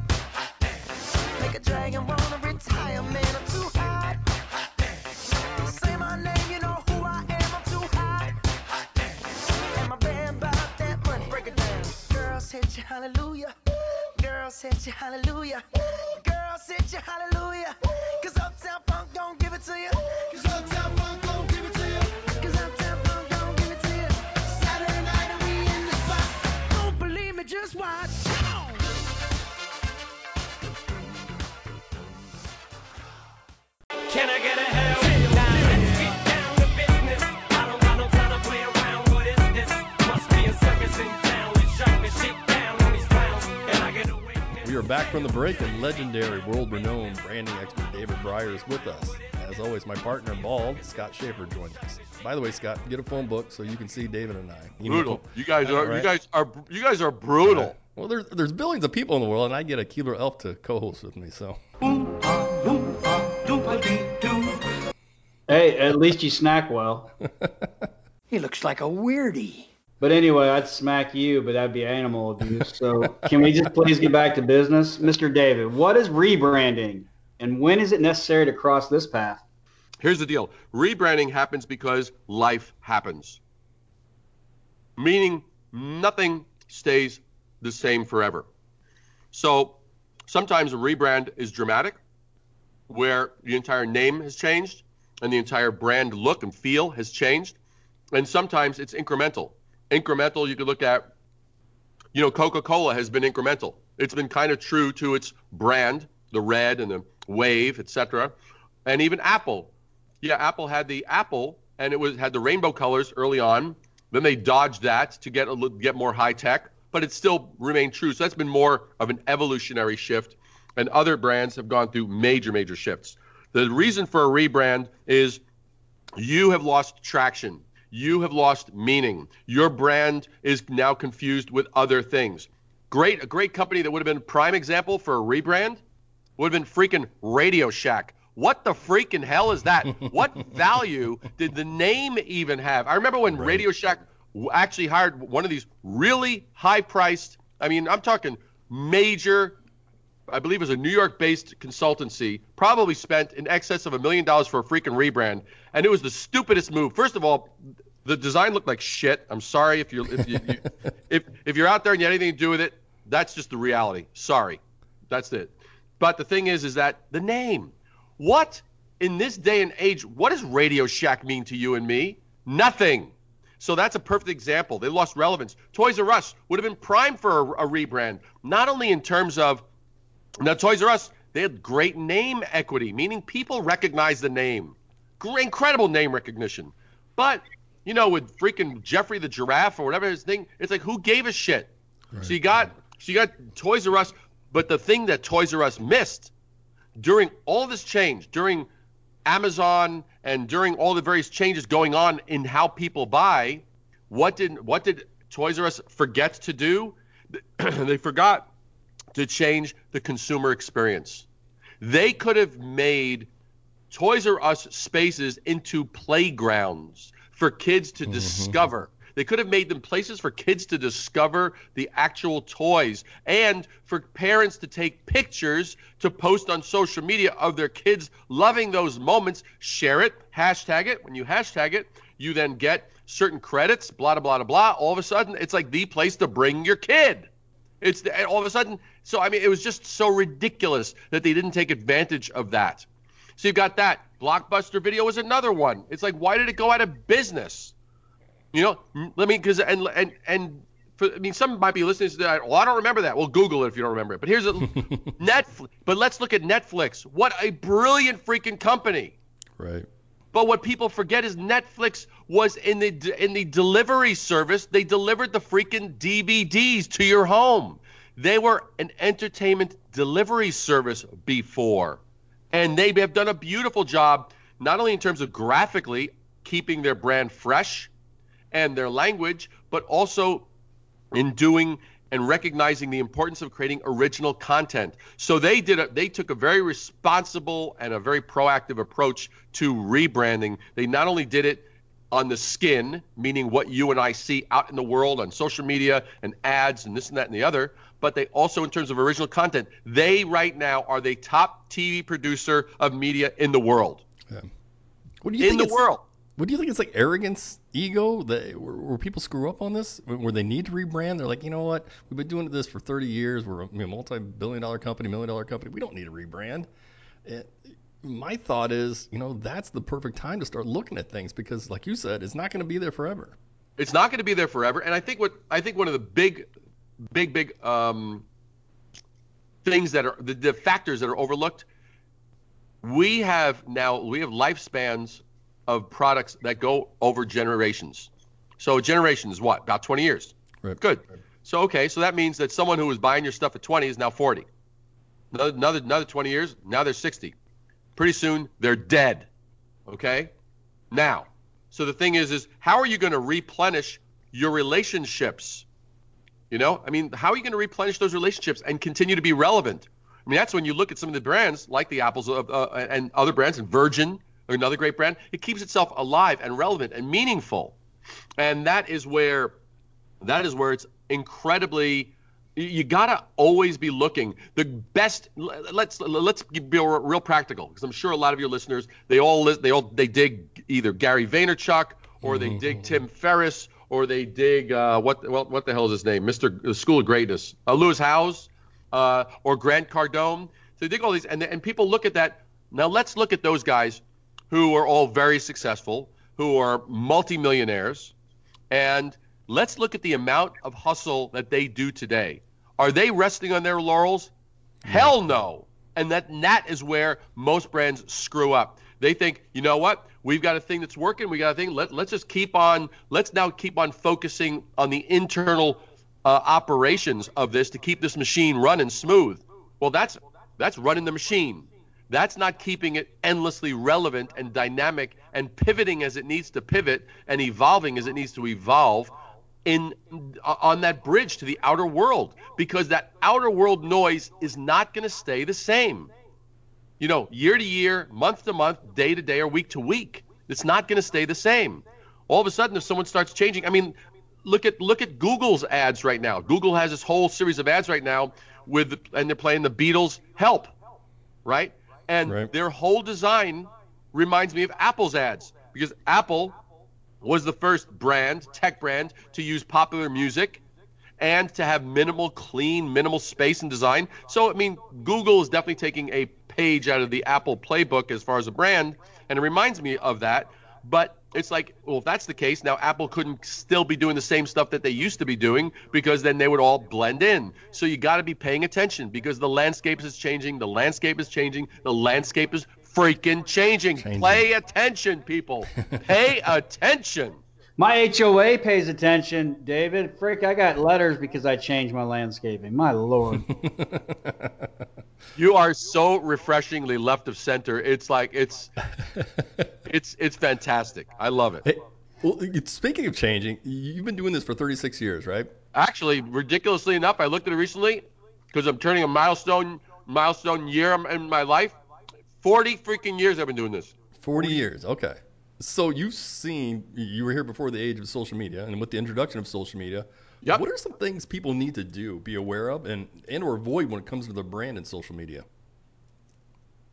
Make a dragon wanna retire, man. I'm too hot. Say my name, you know who I am. I'm too hot. And my band about that money. Break it down. Girls hit you, hallelujah. Girls hit you, hallelujah. Back from the break, and legendary, world-renowned branding expert David Brier is with us. As always, my partner, Bald Scott Schaefer, joins us. By the way, Scott, get a phone book so you can see David and I. You know- Brutal. You guys I know, are you guys are you guys are brutal. Well, there's there's billions of people in the world, and I get a Keebler Elf to co-host with me. So Hey, at least you snack well. He looks like a weirdie. But anyway, I'd smack you, but that'd be animal abuse. So can we just please get back to business? Mr. David, what is rebranding? And when is it necessary to cross this path? Here's the deal. Rebranding happens because life happens. Meaning nothing stays the same forever. So sometimes a rebrand is dramatic, where the entire name has changed and the entire brand look and feel has changed. And sometimes it's incremental. Incremental, you could look at, you know, Coca Cola has been incremental. It's been kind of true to its brand, the red and the wave, etc. And even Apple. Yeah, Apple had the apple and it was had the rainbow colors early on. Then they dodged that to get a get more high tech, but it still remained true. So that's been more of an evolutionary shift. And other brands have gone through major, major shifts. The reason for a rebrand is you have lost traction. You have lost meaning. Your brand is now confused with other things. Great, a great company that would have been a prime example for a rebrand would have been freaking Radio Shack. What the freaking hell is that? what value did the name even have? I remember when Radio Shack actually hired one of these really high priced, I mean, I'm talking major I believe it was a New York based consultancy, probably spent in excess of a million dollars for a freaking rebrand. And it was the stupidest move. First of all, the design looked like shit. I'm sorry if you're if you, you if if you're out there and you had anything to do with it, that's just the reality. Sorry. That's it. But the thing is is that the name. What in this day and age, what does Radio Shack mean to you and me? Nothing. So that's a perfect example. They lost relevance. Toys R Us would have been prime for a, a rebrand, not only in terms of now, Toys R Us, they had great name equity, meaning people recognize the name. Great, incredible name recognition. But, you know, with freaking Jeffrey the Giraffe or whatever his thing, it's like, who gave a shit? So you got, so you got Toys R Us, but the thing that Toys R Us missed during all this change, during Amazon and during all the various changes going on in how people buy, what did what did Toys R Us forget to do? they forgot to change the consumer experience. They could have made Toys R Us spaces into playgrounds for kids to mm-hmm. discover. They could have made them places for kids to discover the actual toys and for parents to take pictures to post on social media of their kids loving those moments. Share it, hashtag it. When you hashtag it, you then get certain credits, blah, blah, blah, blah. All of a sudden, it's like the place to bring your kid. It's the, all of a sudden, so I mean, it was just so ridiculous that they didn't take advantage of that. So you've got that. Blockbuster Video was another one. It's like, why did it go out of business? You know, let me because and and and for, I mean, some might be listening to that. Well, I don't remember that. Well, Google it if you don't remember it. But here's a Netflix. But let's look at Netflix. What a brilliant freaking company. Right. But what people forget is Netflix was in the in the delivery service. They delivered the freaking DVDs to your home. They were an entertainment delivery service before, and they have done a beautiful job, not only in terms of graphically keeping their brand fresh and their language, but also in doing and recognizing the importance of creating original content. So they did a, they took a very responsible and a very proactive approach to rebranding. They not only did it on the skin, meaning what you and I see out in the world on social media and ads and this and that and the other, but they also in terms of original content, they right now are the top TV producer of media in the world. What do you in think the world. What do you think? It's like arrogance, ego. That where, where people screw up on this, where they need to rebrand. They're like, you know what? We've been doing this for 30 years. We're a multi-billion-dollar company, million-dollar company. We don't need to rebrand. And my thought is, you know, that's the perfect time to start looking at things because, like you said, it's not going to be there forever. It's not going to be there forever. And I think what I think one of the big, big, big um, things that are the, the factors that are overlooked. We have now we have lifespans of products that go over generations. So a generation is what about 20 years? Right. Good. So okay, so that means that someone who was buying your stuff at 20 is now 40. Another another, another 20 years, now they're 60. Pretty soon they're dead. Okay? Now, so the thing is is how are you going to replenish your relationships? You know, I mean, how are you going to replenish those relationships and continue to be relevant? I mean, that's when you look at some of the brands like the Apples of, uh, and other brands, and Virgin, another great brand. It keeps itself alive and relevant and meaningful, and that is where, that is where it's incredibly. You, gotta always be looking. The best. Let's let's be real, real practical because I'm sure a lot of your listeners they all they all they dig either Gary Vaynerchuk or they dig Tim Ferriss or they dig uh, what what what the hell is his name, Mr. the School of Greatness, uh, Lewis Howes, uh, or Grant Cardone. So they dig all these, and and people look at that. Now let's look at those guys who are all very successful, who are multimillionaires, and let's look at the amount of hustle that they do today. Are they resting on their laurels? Hell no. And that and that is where most brands screw up. They think, you know what? We've got a thing that's working. We got a thing. Let, let's just keep on. Let's now keep on focusing on the internal uh, operations of this to keep this machine running smooth. Well, that's that's running the machine. That's not keeping it endlessly relevant and dynamic and pivoting as it needs to pivot and evolving as it needs to evolve in on that bridge to the outer world because that outer world noise is not going to stay the same. You know, year to year, month to month, day to day or week to week. It's not going to stay the same. All of a sudden if someone starts changing, I mean, look at look at Google's ads right now. Google has this whole series of ads right now with and they're playing the Beatles Help, right? And their whole design reminds me of Apple's ads because Apple was the first brand, tech brand, to use popular music and to have minimal clean, minimal space and design. So, I mean, Google is definitely taking a page out of the Apple playbook as far as a brand, and it reminds me of that. But it's like, well, if that's the case, now Apple couldn't still be doing the same stuff that they used to be doing because then they would all blend in. So you got to be paying attention because the landscape is changing, the landscape is changing, the landscape is freaking changing. Play attention, people. Pay attention. My HOA pays attention, David. Frick, I got letters because I changed my landscaping. My lord. You are so refreshingly left of center. It's like it's it's it's fantastic. I love it. Hey, well, speaking of changing, you've been doing this for 36 years, right? Actually, ridiculously enough, I looked at it recently because I'm turning a milestone milestone year in my life. 40 freaking years I've been doing this. 40 years. Okay. So you've seen, you were here before the age of social media, and with the introduction of social media, Yep. what are some things people need to do, be aware of, and and or avoid when it comes to their brand in social media?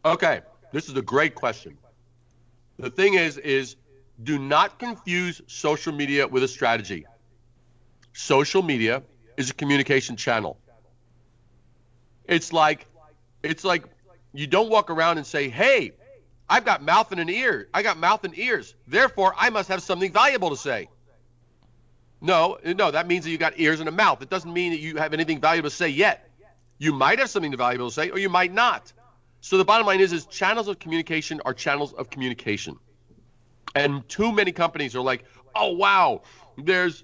Okay, this is a great question. The thing is, is do not confuse social media with a strategy. Social media is a communication channel. It's like, it's like you don't walk around and say, "Hey, I've got mouth and an ear. I got mouth and ears. Therefore, I must have something valuable to say." No, no, that means that you got ears and a mouth. It doesn't mean that you have anything valuable to say yet. You might have something valuable to say, or you might not. So the bottom line is, is channels of communication are channels of communication. And too many companies are like, oh wow, there's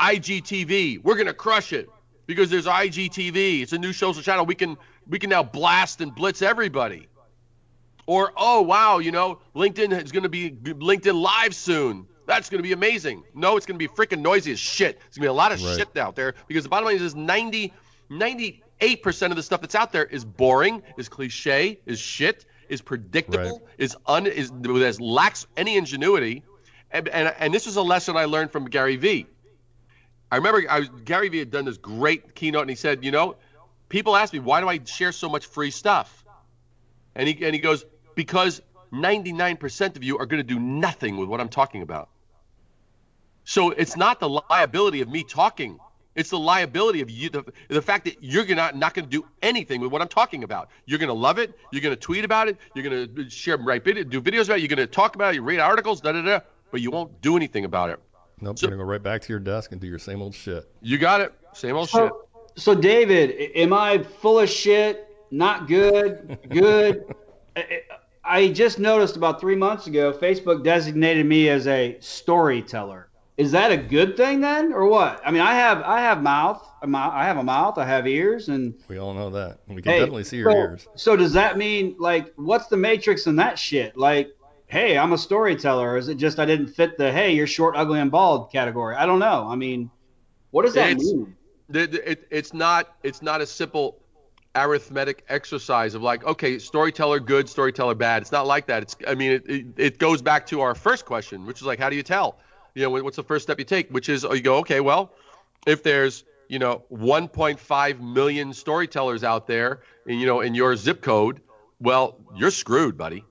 IGTV. We're gonna crush it because there's IGTV. It's a new social channel. We can we can now blast and blitz everybody. Or oh wow, you know, LinkedIn is gonna be LinkedIn Live soon. That's gonna be amazing. No, it's gonna be freaking noisy as shit. It's gonna be a lot of Right. shit out there because the bottom line is, is 90, 98% of the stuff that's out there is boring, is cliche, is shit, is predictable, is un is is lacks any ingenuity. And, and and this was a lesson I learned from Gary Vee. I remember I was, Gary Vee had done this great keynote, and he said, you know, people ask me why do I share so much free stuff, and he and he goes because 99% of you are going to do nothing with what I'm talking about. So it's not the liability of me talking. It's the liability of you, the, the fact that you're gonna, not going to do anything with what I'm talking about. You're going to love it. You're going to tweet about it. You're going to share, write, video, do videos about it. You're going to talk about it. You read articles, da da da. But you won't do anything about it. Nope, So- you're gonna go right back to your desk and do your same old shit. You got it. Same old shit. So, so David, am I full of shit? Not good? Good? I- I just noticed about three months ago, Facebook designated me as a storyteller. Is that a good thing then, or what? I mean, I have I have mouth, I have a mouth, I have ears, and We all know that. We can Hey, definitely see your so, ears. So does that mean like what's the matrix in that shit? Like, hey, I'm a storyteller. Or is it just I didn't fit the hey, you're short, ugly, and bald category? I don't know. I mean, what does that It's- mean? the, the, it, it's not it's not a simple arithmetic exercise of like okay storyteller good storyteller bad. It's not like that. It's i mean it, it, it goes back to our first question which is like how do you tell? You know what's the first step you take? Which is oh, you go okay well if there's you know 1.5 million storytellers out there in, you know in your zip code well you're screwed buddy.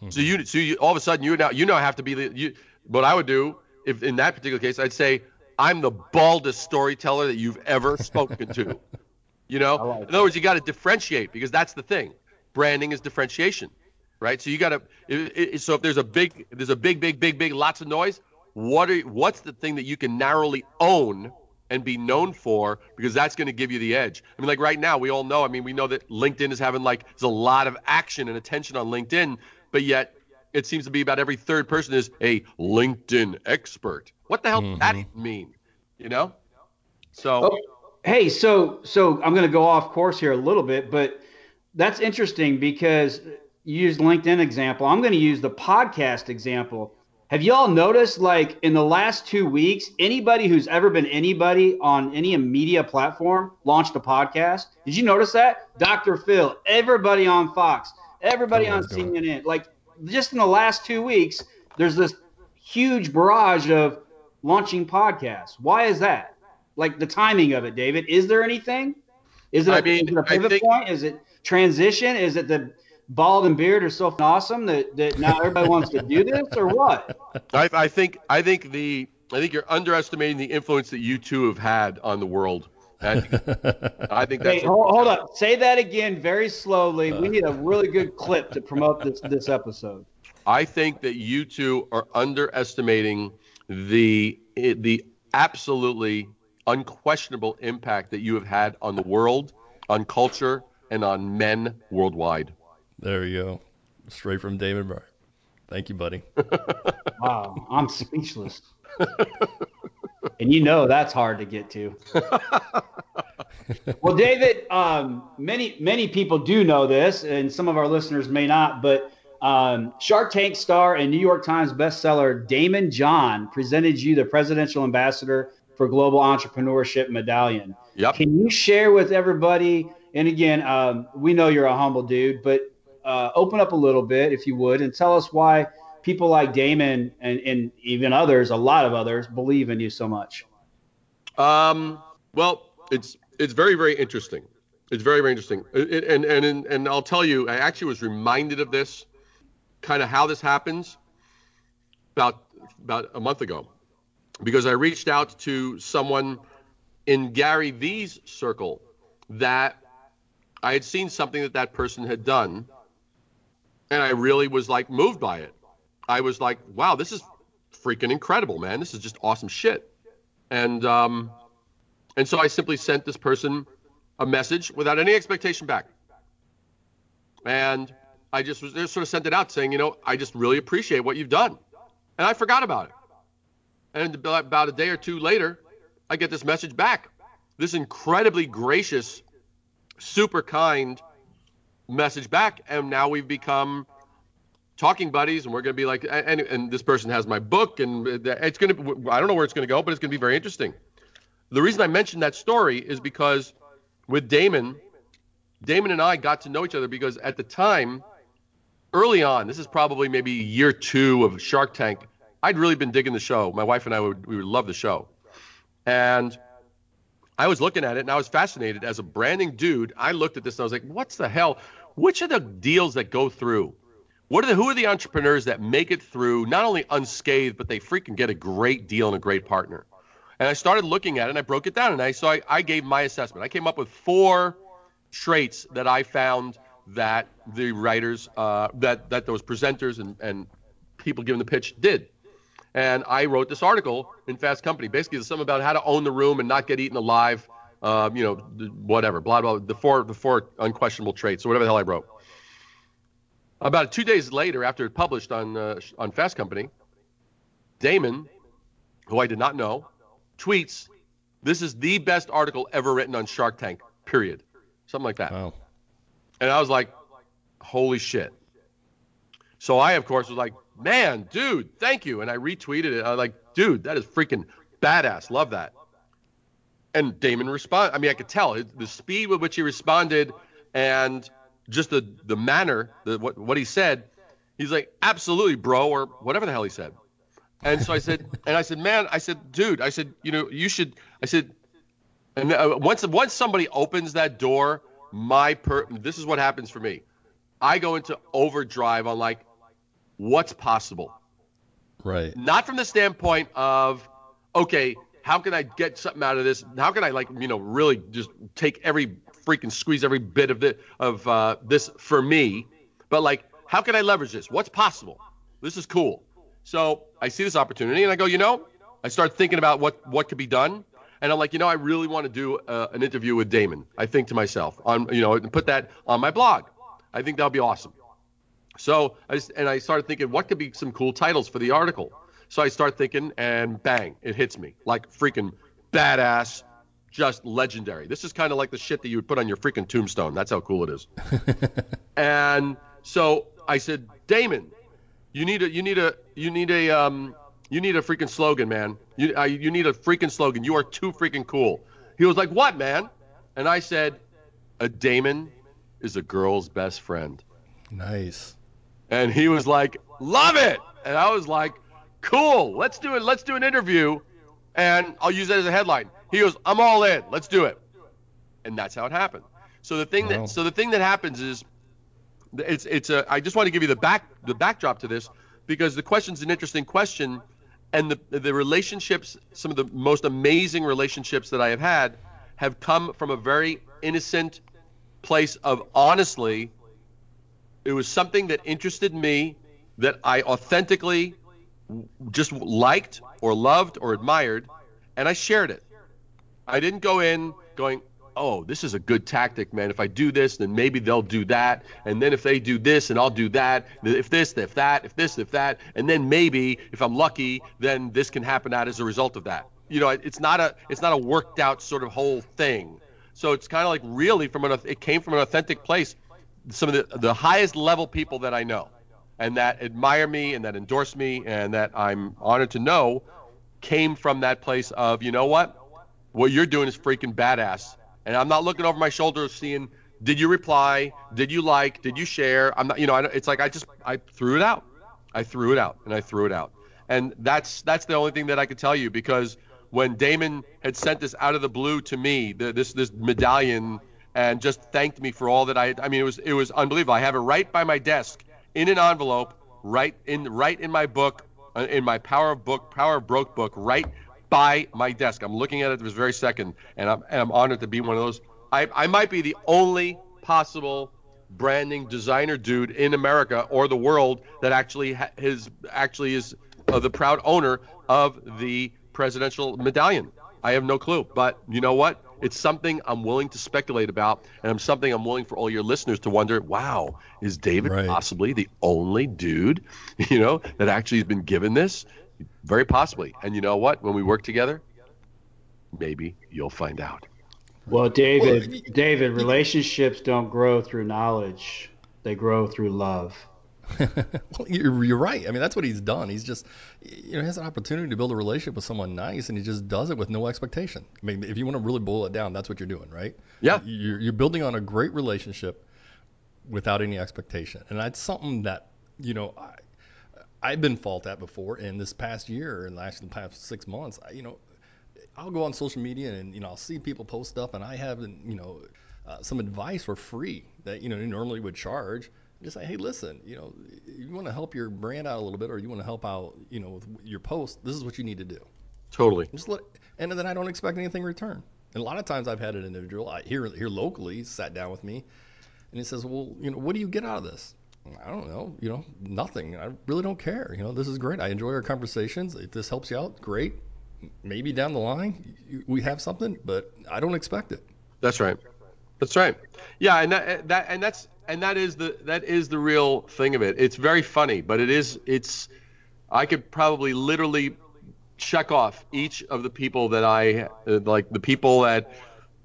Hmm. So you so you all of a sudden you now you now have to be the you what I would do if in that particular case I'd say I'm the baldest storyteller that you've ever spoken to. You know, in other words, you got to differentiate because that's the thing. Branding is differentiation, right? So you got to. So if there's a big, there's a big, big, big, big, lots of noise. What are what's the thing that you can narrowly own and be known for because that's going to give you the edge. I mean, like right now, we all know. I mean, we know that LinkedIn is having like there's a lot of action and attention on LinkedIn, but yet it seems to be about every third person is a LinkedIn expert. What the hell does that mm-hmm. mean? You know? So Oh, hey, so so I'm going to go off course here a little bit, but that's interesting because you used LinkedIn example. I'm going to use the podcast example. Have y'all noticed, like in the last two weeks, anybody who's ever been anybody on any media platform launched a podcast? Did you notice that? Dr. Phil, everybody on Fox, everybody on CNN. Like just in the last two weeks, there's this huge barrage of launching podcasts. Why is that? Like the timing of it, David. Is there anything? Is it, a I mean, is it a pivot think- point? Is it transition? Is it the bald and beard are so awesome that, that now everybody wants to do this or what? I, I think I think the I think you're underestimating the influence that you two have had on the world. I think Hey, hold, hold up. Say that again very slowly. We uh. need a really good clip to promote this this episode. I think that you two are underestimating the the absolutely unquestionable impact that you have had on the world, on culture, and on men worldwide. There you go. Straight from David Brier. Thank you, buddy. Wow, I'm speechless. and you know that's hard to get to. well, David, um, many many people do know this, and some of our listeners may not. But um, Shark Tank star and New York Times bestseller Daymond John presented you the Presidential Ambassador for Global Entrepreneurship Medallion. Yep. Can you share with everybody? And again, um, we know you're a humble dude, but uh, open up a little bit if you would, and tell us why people like Daymond and, and even others, a lot of others, believe in you so much? Um, well, it's it's very very interesting. It's very very interesting. It, and and and and I'll tell you, I actually was reminded of this, kind of how this happens, about about a month ago, because I reached out to someone in Gary Vee's circle that I had seen something that that person had done, and I really was like moved by it. I was like, wow, this is freaking incredible, man. This is just awesome shit. And um, and so I simply sent this person a message without any expectation back. And I just was just sort of sent it out saying, you know, I just really appreciate what you've done. And I forgot about it. And about a day or two later, I get this message back. This incredibly gracious, super kind message back. And now we've become talking buddies and we're going to be like and, and this person has my book and it's going to i don't know where it's going to go but it's going to be very interesting the reason i mentioned that story is because with daymond daymond and i got to know each other because at the time early on this is probably maybe year two of shark tank i'd really been digging the show my wife and i would we would love the show and i was looking at it and i was fascinated as a branding dude i looked at this and i was like what's the hell which are the deals that go through what are the who are the entrepreneurs that make it through not only unscathed, but they freaking get a great deal and a great partner? And I started looking at it and I broke it down and I so I, I gave my assessment. I came up with four traits that I found that the writers uh, that that those presenters and, and people giving the pitch did. And I wrote this article in Fast Company. Basically, something about how to own the room and not get eaten alive. Uh, you know, whatever, blah blah. The four the four unquestionable traits, or whatever the hell I wrote. About two days later, after it published on uh, on Fast Company, Daymond, who I did not know, tweets, "This is the best article ever written on Shark Tank." Period. Something like that. Wow. And I was like, "Holy shit!" So I, of course, was like, "Man, dude, thank you," and I retweeted it. I was like, "Dude, that is freaking badass. Love that." And Daymond responded. I mean, I could tell the speed with which he responded, and just the the manner, the what what he said, he's like, absolutely, bro, or whatever the hell he said. And so I said, and I said, man, I said, dude, I said, you know, you should, I said, and uh, once once somebody opens that door, my per, this is what happens for me. I go into overdrive on like, what's possible. Right. Not from the standpoint of, okay, how can I get something out of this? How can I like, you know, really just take every freaking squeeze every bit of the of uh, this for me? But like, how can I leverage this? What's possible? This is cool. So I see this opportunity and I go, you know, I start thinking about what what could be done. And I'm like, you know, I really want to do uh, an interview with Daymond. I think to myself, on you know, and put that on my blog. I think that'll be awesome. So I and I started thinking, what could be some cool titles for the article? So I start thinking, and bang, it hits me like freaking badass, just legendary. This is kind of like the shit that you would put on your freaking tombstone. That's how cool it is. and so I said, Daymond, you need a, you need a, you need a, um, you need a freaking slogan, man. You, uh, you need a freaking slogan. You are too freaking cool. He was like, what, man? And I said, a Daymond is a girl's best friend. Nice. And he was like, love it. And I was like, cool. Let's do it. Let's do an interview, and I'll use that as a headline. He goes, I'm all in. Let's do it. And that's how it happened. So the thing Wow. that so the thing that happens is it's it's a I just want to give you the back the backdrop to this because the question's an interesting question and the the relationships some of the most amazing relationships that I have had have come from a very innocent place of honestly it was something that interested me that I authentically just liked or loved or admired and I shared it. I didn't go in going, "Oh, this is a good tactic, man. If I do this, then maybe they'll do that, and then if they do this, and I'll do that. If this, if that, if this, if that, and then maybe if I'm lucky, then this can happen out as a result of that." You know, it's not a it's not a worked out sort of whole thing. So it's kind of like really from an it came from an authentic place. Some of the the highest level people that I know, and that admire me and that endorse me and that I'm honored to know, came from that place of you know what what you're doing is freaking badass. And I'm not looking over my shoulder seeing, did you reply? Did you like? Did you share? I'm not, you know, I, it's like I just, I threw it out. I threw it out, and I threw it out, and that's that's the only thing that I could tell you because when Daymond had sent this out of the blue to me, the, this this medallion, and just thanked me for all that I. I mean, it was it was unbelievable. I have it right by my desk in an envelope, right in right in my book, uh, in my Power of Book Power Broke book, right by my desk. I'm looking at it this very second, and I'm, and I'm honored to be one of those. I, I might be the only possible branding designer dude in America or the world that actually ha- his actually is uh, the proud owner of the presidential medallion. I have no clue, but you know what? It's something I'm willing to speculate about, and I'm something I'm willing for all your listeners to wonder. Wow, is David Right. possibly the only dude, you know, that actually has been given this? Very possibly. And you know what? When we work together, maybe you'll find out. Well, David, David, relationships don't grow through knowledge; they grow through love. well, you're, you're right. I mean, that's what he's done. He's just, you know, he has an opportunity to build a relationship with someone nice, and he just does it with no expectation. I mean, if you want to really boil it down, that's what you're doing, right? Yeah. You're, you're building on a great relationship without any expectation, and that's something that, you know, I, I've been fault at before. And this past year, and actually the past six months, I, you know, I'll go on social media and you know I'll see people post stuff, and I have you know uh, some advice for free that you know you normally would charge. Just say, hey, listen, you know, you want to help your brand out a little bit, or you want to help out, you know, with your post. This is what you need to do. Totally. Just let, and then I don't expect anything in return. And a lot of times I've had an individual I, here here locally sat down with me, and he says, well, you know, what do you get out of this? I don't know, you know, nothing. I really don't care. You know, this is great. I enjoy our conversations. If this helps you out, great. Maybe down the line we have something, but I don't expect it. That's right. That's right. Yeah, and that, that and that's and that is the that is the real thing of it. It's very funny, but it is it's I could probably literally check off each of the people that I uh, like the people that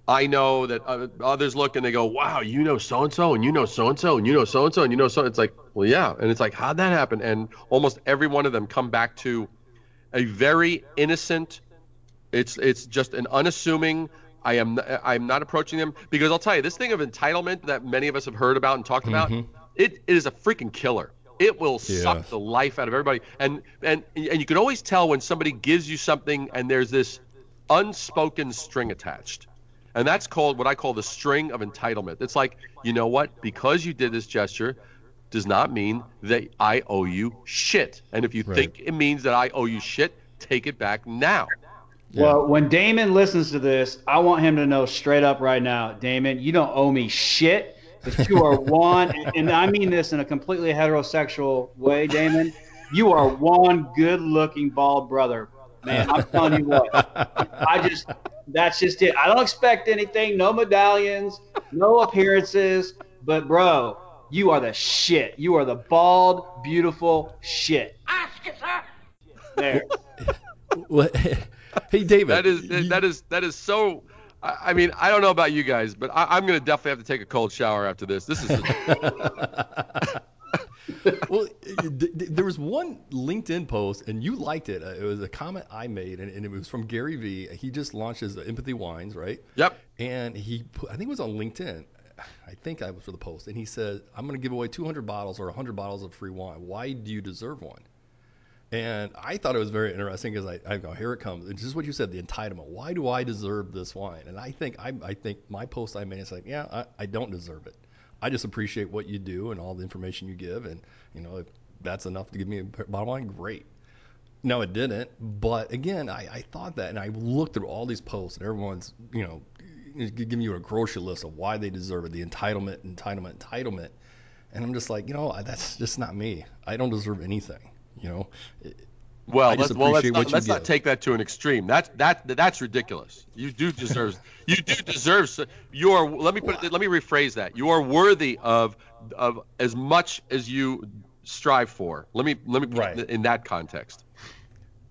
I know that others look and they go, "Wow, you know so and so, and you know so and so, and you know so and so, and you know so." It's like, well, yeah, and it's like, how'd that happen? And almost every one of them come back to a very innocent. It's it's just an unassuming. I am I'm not approaching them because I'll tell you this thing of entitlement that many of us have heard about and talked about. Mhm. It, it is a freaking killer. It will suck the life out of everybody. And and and you can always tell when somebody gives you something and there's this unspoken string attached. And that's called what I call the string of entitlement. It's like, you know what? Because you did this gesture does not mean that I owe you shit. And if you Right. think it means that I owe you shit, take it back now. Well, when Daymond listens to this, I want him to know straight up right now, Daymond, you don't owe me shit. But you are one, and I mean this in a completely heterosexual way, Daymond. You are one good-looking bald brother, man. I'm telling you what. I just, that's just it. I don't expect anything. No medallions, no appearances. But bro, you are the shit. You are the bald, beautiful shit. Ask it, sir. There. Well, hey, David. That is that is that is so. I mean, I don't know about you guys, but I, I'm going to definitely have to take a cold shower after this. This is well, th- th- there was one LinkedIn post, and you liked it. Uh, It was a comment I made, and, and it was from Gary Vee. He just launched his Empathy Wines, right? Yep. And he, put, I think it was on LinkedIn. I think I was for the post, and he said, "I'm going to give away 200 bottles or 100 bottles of free wine. Why do you deserve one?" And I thought it was very interesting because I, I go, here it comes. It's just what you said, the entitlement. Why do I deserve this wine? And I think I, I think my post I made is like, yeah, I, I don't deserve it. I just appreciate what you do and all the information you give, and you know if that's enough to give me a bottom line, great. No, it didn't. But again, I, I thought that, and I looked through all these posts, and everyone's, you know, giving you a grocery list of why they deserve it, the entitlement, entitlement, entitlement, and I'm just like, you know, that's just not me. I don't deserve anything. You know. Well, let's, well, let's, not, let's not take that to an extreme. That's that that's ridiculous. You do deserve you do deserve you are let me put it, let me rephrase that. You are worthy of of as much as you strive for. Let me let me put Right. it in that context.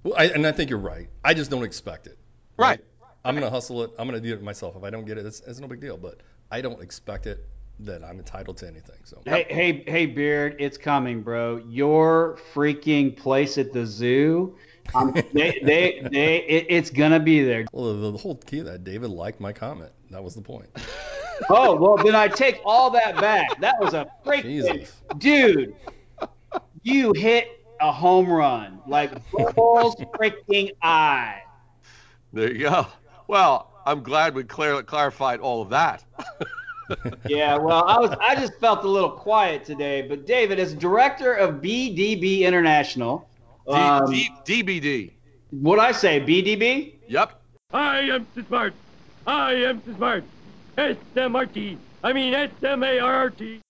Well, I, and I think you're right. I just don't expect it. Right. I'm gonna hustle it. I'm gonna do it myself. If I don't get it, it's, it's no big deal. But I don't expect it that I'm entitled to anything. So Hey, hey, hey, Beard, it's coming, bro. Your freaking place at the zoo. Um, they, they, they, it, it's gonna be there. Well, the, the whole key of that, David liked my comment. That was the point. Oh well, then I take all that back. That was a freaking Jesus. dude. You hit a home run, like bull's freaking eye. There you go. Well, I'm glad we clar- clarified all of that. Yeah, well, I was I just felt a little quiet today, but David, as director of BDB International, um, D- D- DBD. what I say, BDB? Yep. I am so smart. I am so smart. S-M-R-T. I mean S-M-A-R-R-T.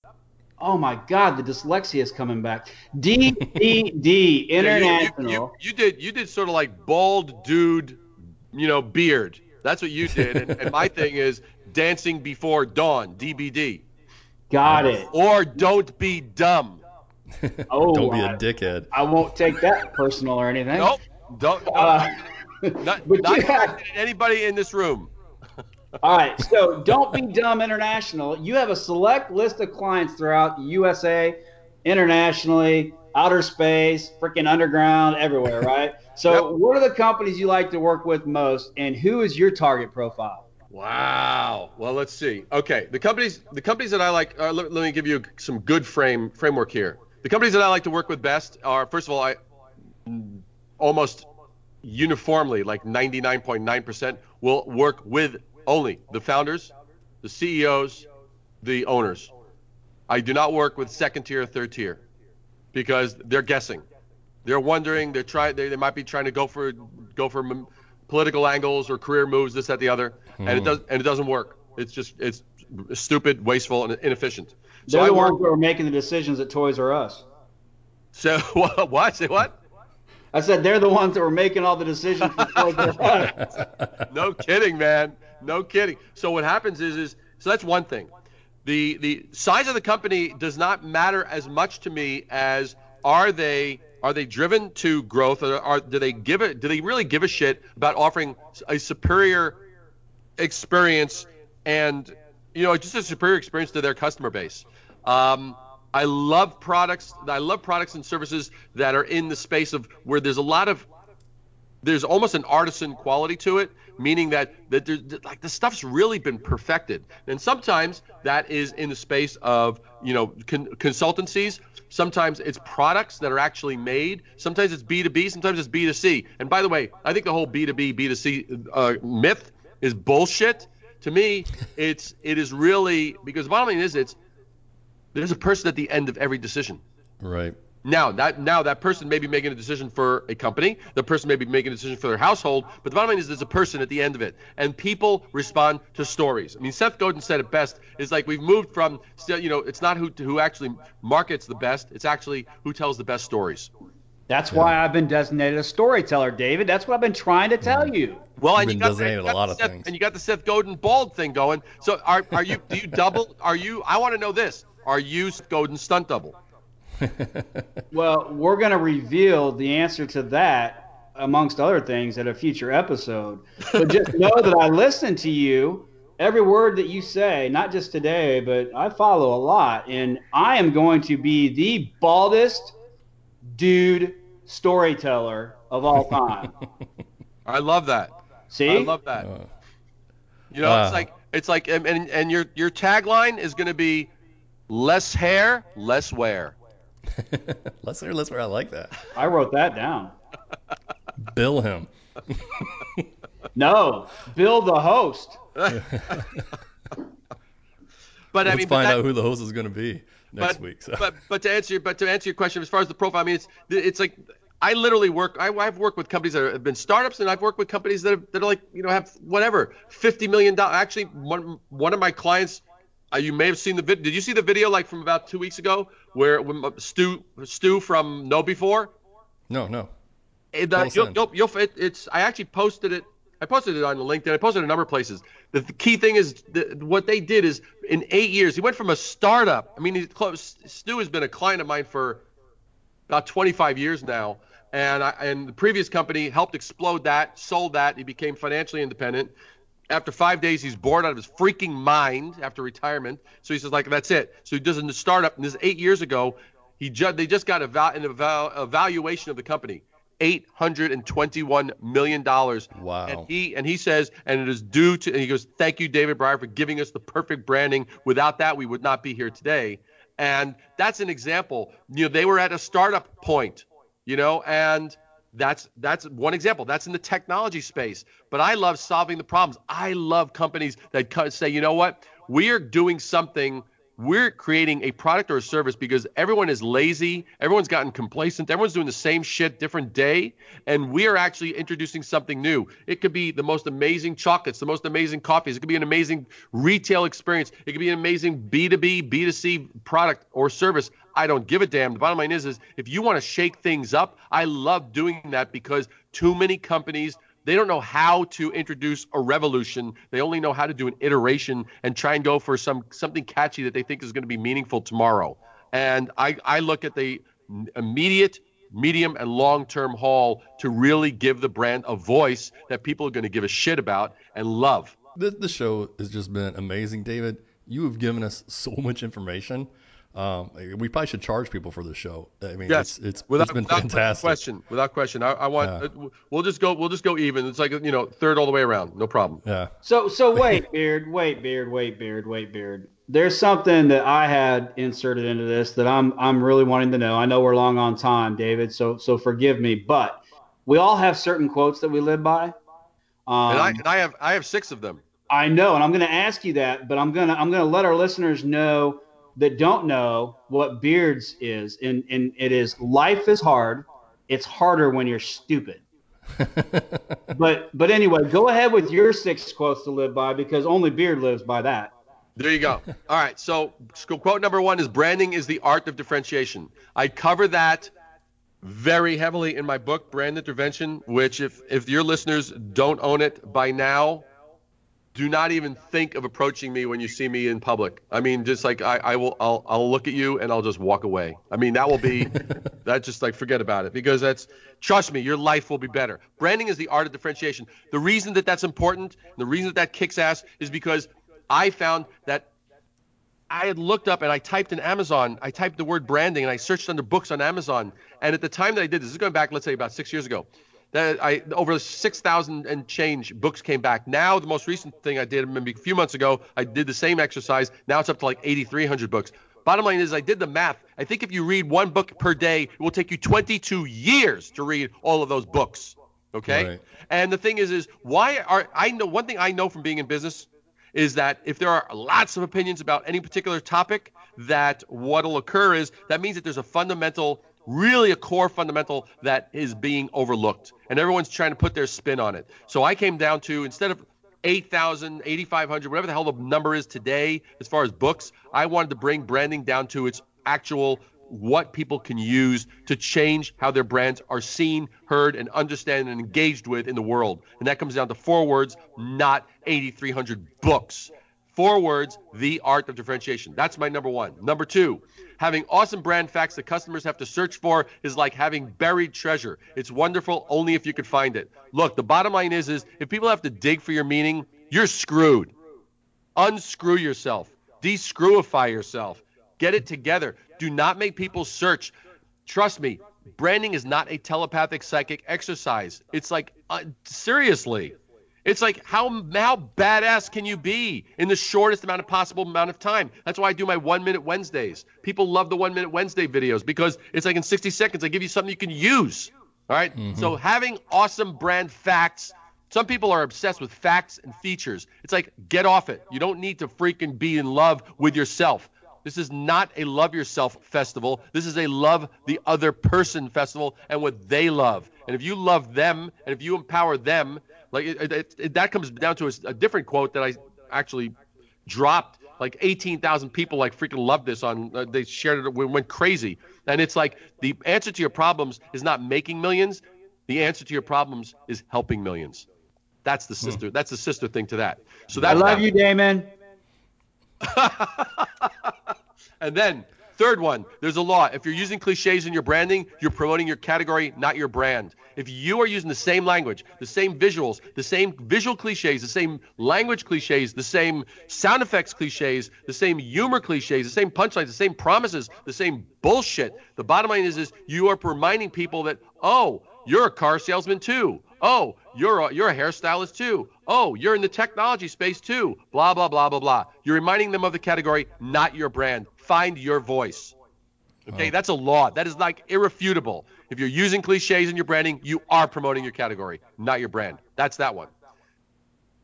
Oh my God, the dyslexia is coming back. DBD Yeah, you- International. You, you, you did you did sort of like bald dude, you know, beard. That's what you did. And, and my thing is dancing before dawn, DBD. Got it. Or don't be dumb. Oh, Don't be I- a dickhead. I won't take that personal or anything. Nope. Don't. Uh, not but not you had- directed at anybody in this room. All right, so Don't Be Dumb International. You have a select list of clients throughout the USA, internationally, outer space, freaking underground, everywhere, right? So, what are the companies you like to work with most, and who is your target profile? Wow. Well, let's see. Okay, the companies the companies that I like. Uh, let, let me give you some good frame framework here. The companies that I like to work with best are first of all, I almost uniformly, like 99.9%, will work with only the founders, the CEOs, the owners. I do not work with second tier or third tier because they're guessing. They're wondering. They're trying. They, they might be trying to go for go for m- political angles or career moves, this, that, the other, and it Hmm. does and it doesn't work. It's just it's stupid, wasteful, and inefficient. So They're I the work. ones who are making the decisions at Toys R Us. So what? What? Say what? I said they're the ones that were making all the decisions for Toys R Us. no kidding, man. No kidding. So what happens is, is so that's one thing. The the size of the company does not matter as much to me as are they are they driven to growth or are do they give it do they really give a shit about offering a superior experience and you know just a superior experience to their customer base. Um, I love products. I love products and services that are in the space of where there's a lot of there's almost an artisan quality to it, meaning that that there's like the stuff's really been perfected. And sometimes that is in the space of you know con- consultancies. Sometimes it's products that are actually made. Sometimes it's B2B. Sometimes it's B2C. And by the way, I think the whole B2B B2C uh, myth is bullshit. To me, it's it is really because the bottom line is it's there's a person at the end of every decision. Right. Now that now that person may be making a decision for a company, the person may be making a decision for their household, but the bottom line is there's a person at the end of it, and people respond to stories. I mean, Seth Godin said it best: is like we've moved from still, you know, it's not who who actually markets the best, it's actually who tells the best stories. That's why I've been designated a storyteller, David. That's what I've been trying to tell mm-hmm. you. Well, You've and you been got, designated you a got lot the of Seth, things. and you got the Seth Godin bald thing going. So are are you do you double? Are you? I want to know this: Are you Godin stunt double? Well, we're going to reveal the answer to that, amongst other things, at a future episode. But just know that I listen to you, every word that you say, not just today, but I follow a lot. And I am going to be the baldest dude storyteller of all time. I love that. See? I love that. Uh, You know, Wow. it's like it's like and, and and your your tagline is going to be less hair, less wear. let's less Let's. I like that. I wrote that down. Bill him. No, Bill the host. But Let's I mean, but find that- out who the host is going to be next but, week. So. but but to answer your but to answer your question as far as the profile, I mean, it's it's like I literally work. I, I've worked with companies that have been startups, and I've worked with companies that are, that are like you know have whatever fifty million dollars. Actually, one one of my clients. Uh, you may have seen the video. Did you see the video like from about two weeks ago where when Stu Stu from KnowBe4? no, no. It, uh, you'll, you'll, you'll, it, it's I actually posted it. I posted it on LinkedIn. I posted it a number of places. The, the key thing is the, what they did is in eight years he went from a startup. I mean, he's close. Stu has been a client of mine for about 25 years now, and I, and the previous company helped explode that, sold that. He became financially independent. After five days, he's bored out of his freaking mind after retirement. So he says, like, that's it. So he does a startup, and this is eight years ago. He ju- they just got a val- an eval- evaluation of the company, eight hundred and twenty-one million dollars. Wow. And he and he says, and it is due to. And he goes, thank you, David Brier, for giving us the perfect branding. Without that, we would not be here today. And that's an example. You know, they were at a startup point you know, and that's that's one example. That's in the technology space. But I love solving the problems. I love companies that say, you know what, we are doing something. We're creating a product or a service because everyone is lazy, everyone's gotten complacent, everyone's doing the same shit different day, and we are actually introducing something new. It could be the most amazing chocolates, the most amazing coffees, it could be an amazing retail experience, it could be an amazing B2B, B2C product or service. I don't give a damn. The bottom line is, is if you want to shake things up, I love doing that because too many companies they don't know how to introduce a revolution. They only know how to do an iteration and try and go for some something catchy that they think is going to be meaningful tomorrow. And I, I look at the immediate, medium, and long-term haul to really give the brand a voice that people are going to give a shit about and love. The, this show has just been amazing, David. You have given us so much information. Um, we probably should charge people for the show. I mean, yes, it's it's, without, it's been without fantastic. question. Without question. I, I want. Yeah. uh, we'll just go. We'll just go even. It's like you know, third all the way around. No problem. Yeah. So so wait, beard, wait, beard, wait, beard, wait, beard. There's something that I had inserted into this that I'm I'm really wanting to know. I know we're long on time, David, so so forgive me, but we all have certain quotes that we live by. Um, and I and I have I have six of them. I know, and I'm going to ask you that, but I'm gonna I'm gonna let our listeners know that don't know what Beards is, and and it is life is hard. It's harder when you're stupid. but but anyway, go ahead with your six quotes to live by because only Beard lives by that. There you go. All right. So so quote number one is branding is the art of differentiation. I cover that very heavily in my book, Brand Intervention, which if if your listeners don't own it by now, do not even think of approaching me when you see me in public. I mean, just like I, I will, I'll, I'll look at you and I'll just walk away. I mean, that will be, that just like forget about it because that's, trust me, your life will be better. Branding is the art of differentiation. The reason that that's important, the reason that that kicks ass is because I found that I had looked up and I typed in Amazon, I typed the word branding and I searched under books on Amazon. And at the time that I did this, this is going back, let's say about six years ago that I over 6,000 and change books came back. Now the most recent thing I did maybe a few months ago, I did the same exercise. Now it's up to like 8,300 books. Bottom line is I did the math. I think if you read one book per day, it will take you 22 years to read all of those books. Okay? Right. And the thing is is why are I know one thing I know from being in business is that if there are lots of opinions about any particular topic, that what'll occur is that means that there's a fundamental really a core fundamental that is being overlooked and everyone's trying to put their spin on it. So i came down to instead of 8000 8500 whatever the hell the number is today as far as books i wanted to bring branding down to its actual what people can use to change how their brands are seen heard and understand and engaged with in the world. And that comes down to four words not 8300 books Four words, the art of differentiation. That's my number one. Number two, having awesome brand facts that customers have to search for is like having buried treasure. It's wonderful only if you could find it. Look, the bottom line is, is if people have to dig for your meaning, you're screwed. Unscrew yourself. Descrewify yourself. Get it together. Do not make people search. Trust me, branding is not a telepathic psychic exercise. It's like, uh, seriously. It's like how how badass can you be in the shortest amount of possible amount of time? That's why I do my one minute Wednesdays. People love the one minute Wednesday videos because it's like in 60 seconds I give you something you can use. All right? Mm-hmm. So having awesome brand facts. Some people are obsessed with facts and features. It's like get off it. You don't need to freaking be in love with yourself. This is not a love yourself festival. This is a love the other person festival and what they love. And if you love them and if you empower them, like it, it, it, that comes down to a, a different quote that I actually dropped. Like 18,000 people like freaking loved this on. Uh, they shared it, went crazy. And it's like the answer to your problems is not making millions. The answer to your problems is helping millions. That's the sister. That's the sister thing to that. So that I love you, Daymond. And then, third one, there's a law. If you're using cliches in your branding, you're promoting your category, not your brand. If you are using the same language, the same visuals, the same visual cliches, the same language cliches, the same sound effects cliches, the same humor cliches, the same punchlines, the same promises, the same bullshit, the bottom line is, is you are reminding people that, oh, you're a car salesman too. Oh, you're a, you're a hairstylist too. Oh, you're in the technology space too. Blah blah blah blah blah. You're reminding them of the category, not your brand. Find your voice. Okay, that's a law. That is like irrefutable. If you're using cliches in your branding, you are promoting your category, not your brand. That's that one.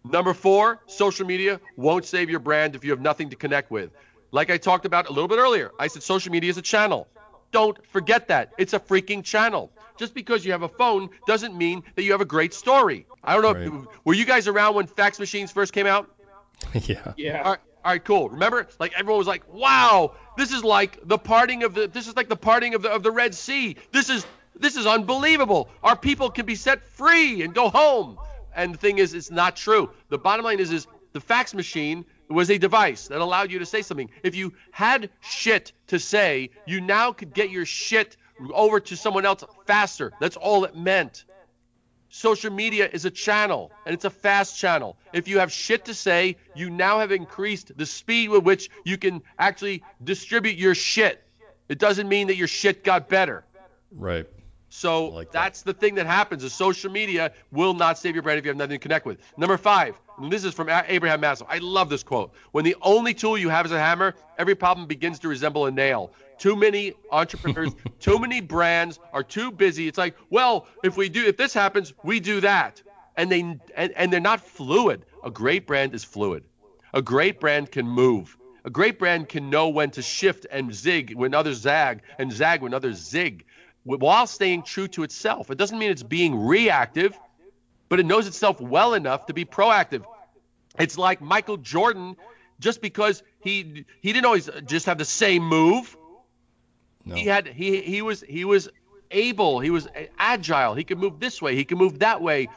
Number four, social media won't save your brand if you have nothing to connect with. Like I talked about a little bit earlier, I said social media is a channel. Don't forget that. It's a freaking channel. Just because you have a phone doesn't mean that you have a great story. I don't know. Right. If, were you guys around when fax machines first came out? yeah. Yeah. All right, all right, cool. Remember, like everyone was like, "Wow, this is like the parting of the. This is like the parting of the of the Red Sea. This is this is unbelievable. Our people can be set free and go home." And the thing is, it's not true. The bottom line is, is the fax machine was a device that allowed you to say something. If you had shit to say, you now could get your shit over to someone else faster. That's all it meant. Social media is a channel, and it's a fast channel. If you have shit to say, you now have increased the speed with which you can actually distribute your shit. It doesn't mean that your shit got better. Right. So that's the thing that happens. Is social media will not save your brand if you have nothing to connect with. Number five, and this is from Abraham Maslow. I love this quote. When the only tool you have is a hammer, every problem begins to resemble a nail. Too many entrepreneurs, too many brands are too busy. It's like, well, if we do, if this happens, we do that, and they and, and they're not fluid. A great brand is fluid. A great brand can move. A great brand can know when to shift and zig when others zag and zag when others zig while staying true to itself. It doesn't mean it's being reactive, but it knows itself well enough to be proactive. It's like Michael Jordan, just because he he didn't always just have the same move. No. He had he he was he was able, he was agile. He could move this way, he could move that way,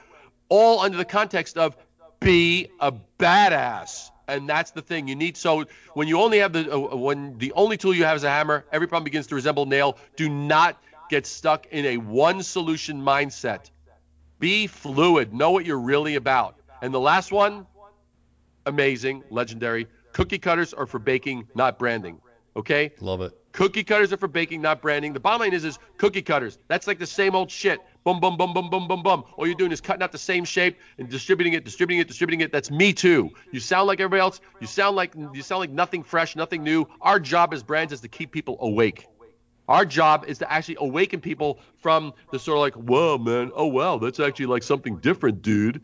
all under the context of be a badass. And that's the thing you need. So when you only have the uh, when the only tool you have is a hammer, every problem begins to resemble a nail. Do not get stuck in a one solution mindset. Be fluid. Know what you're really about. And the last one, amazing, legendary. Cookie cutters are for baking, not branding. Okay? Love it. Cookie cutters are for baking, not branding. The bottom line is, is cookie cutters. That's like the same old shit. Boom, boom, boom, boom, boom, boom, boom. All you're doing is cutting out the same shape and distributing it, distributing it, distributing it. That's me too. You sound like everybody else. You sound like you sound like nothing fresh, nothing new. Our job as brands is to keep people awake. Our job is to actually awaken people from the sort of like, whoa, man, oh wow, that's actually like something different, dude.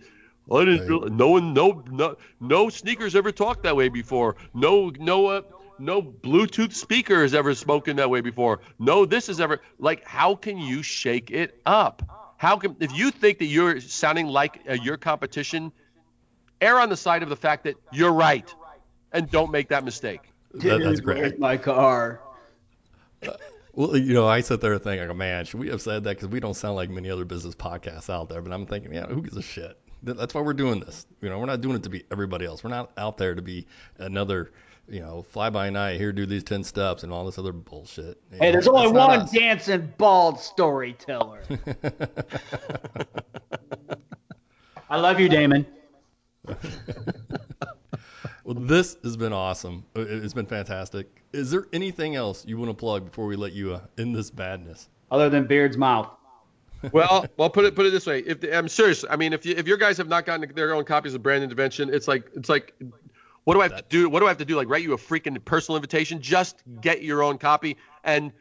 I didn't. real- No one, no, no, no sneakers ever talked that way before. No, no, uh, no Bluetooth speaker has ever spoken that way before. No, this is ever like. How can you shake it up? How can if you think that you're sounding like uh, your competition, err on the side of the fact that you're right, and don't make that mistake. That- that's great. Where's my car? Well, you know, I sit there thinking, like, man, should we have said that? Because we don't sound like many other business podcasts out there. But I'm thinking, yeah, who gives a shit? That's why we're doing this. You know, we're not doing it to be everybody else. We're not out there to be another, you know, fly by night. Here, do these ten steps and all this other bullshit. You Hey, know, there's only one us. dancing bald storyteller. I love you, Daymond. Well, this has been awesome. Uh, it- It's been fantastic. Is there anything else you want to plug before we let you uh, in this badness? Other than Beard's mouth. well, well, put it put it this way. If the, I'm serious, I mean, if you, if your guys have not gotten their own copies of Brand Intervention, it's like it's like, what do I have to do? What do I have to do? Like write you a freaking personal invitation? Just get your own copy and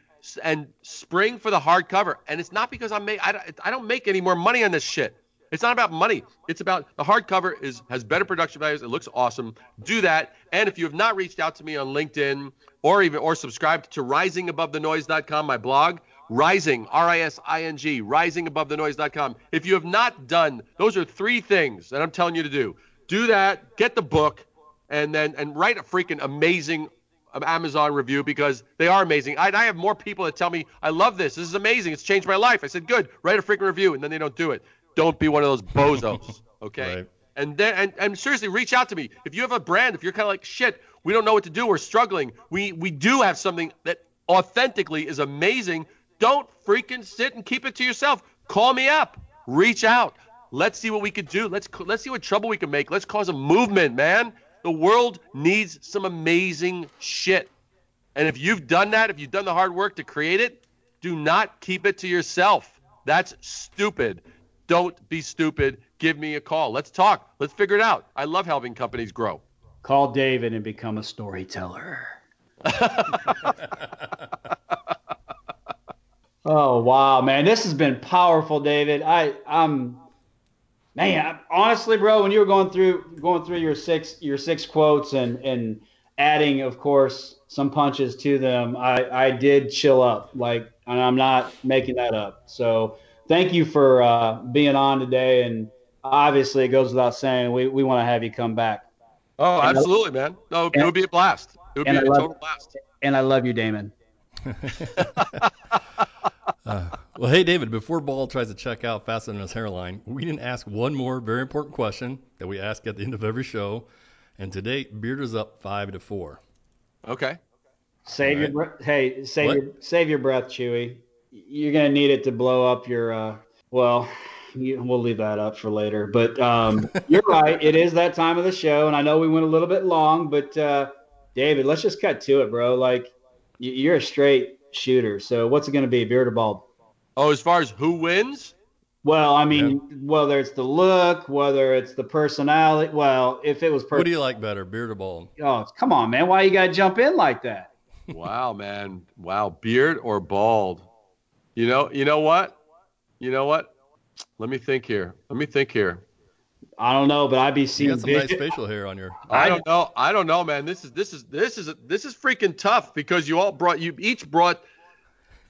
and spring for the hardcover. And it's not because I'm make I, don't- I don't make any more money on this shit. It's not about money. It's about the hardcover is has better production values. It looks awesome. Do that. And if you have not reached out to me on LinkedIn or even or subscribed to risingabovethenoise.com, my blog, Rising, R-I-S-I-N-G, risingabovethenoise.com. If you have not done, those are three things that I'm telling you to do. Do that, get the book, and then and write a freaking amazing um, Amazon review because they are amazing. I, I have more people that tell me, I love this. This is amazing. It's changed my life. I said, good, write a freaking review, and then they don't do it. Don't be one of those bozos, okay? And then and, and seriously, reach out to me. If you have a brand, if you're kind of like shit, we don't know what to do, we're struggling. We we do have something that authentically is amazing. Don't freaking sit and keep it to yourself. Call me up. Reach out. Let's see what we could do. Let's let's see what trouble we can make. Let's cause a movement, man. The world needs some amazing shit. And if you've done that, if you've done the hard work to create it, do not keep it to yourself. That's stupid. Don't be stupid. Give me a call. Let's talk. Let's figure it out. I love helping companies grow. Call David and become a storyteller. Oh wow, man, this has been powerful, David. I I'm man, honestly, bro, when you were going through going through your six your six quotes and and adding, of course, some punches to them, I I did chill up. Like, and I'm not making that up. So thank you for uh, being on today. And obviously, it goes without saying, we we want to have you come back. Oh, And I- absolutely, man. No, it would be a blast. It would be and love- total blast. And I love you, Daymond. Uh, well, hey, David, before Ball tries to check out faster than his hairline, we didn't ask one more very important question that we ask at the end of every show. And today, Beard is up five to four. Okay. Save your Hey, save What? your save your breath, Chewy. You're gonna need it to blow up your. Uh, well, you, we'll leave that up for later. But um, you're right. It is that time of the show, and I know we went a little bit long, but uh, David, let's just cut to it, bro. Like you're a straight shooter. So what's it gonna be, beard or bald? Oh, as far as who wins? Well, I mean, whether it's the look, whether it's the personality. Well, if it was personal What do you like better, beard or bald? oh, come on, man. Why you gotta jump in like that? wow, man. Wow, beard or bald? You know, you know what? You know what? Let me think here. Let me think here. I don't know, but I'd be You seeing got some nice facial hair on your. I don't know. I don't know, man. This is this is this is this is freaking tough because you all brought you each brought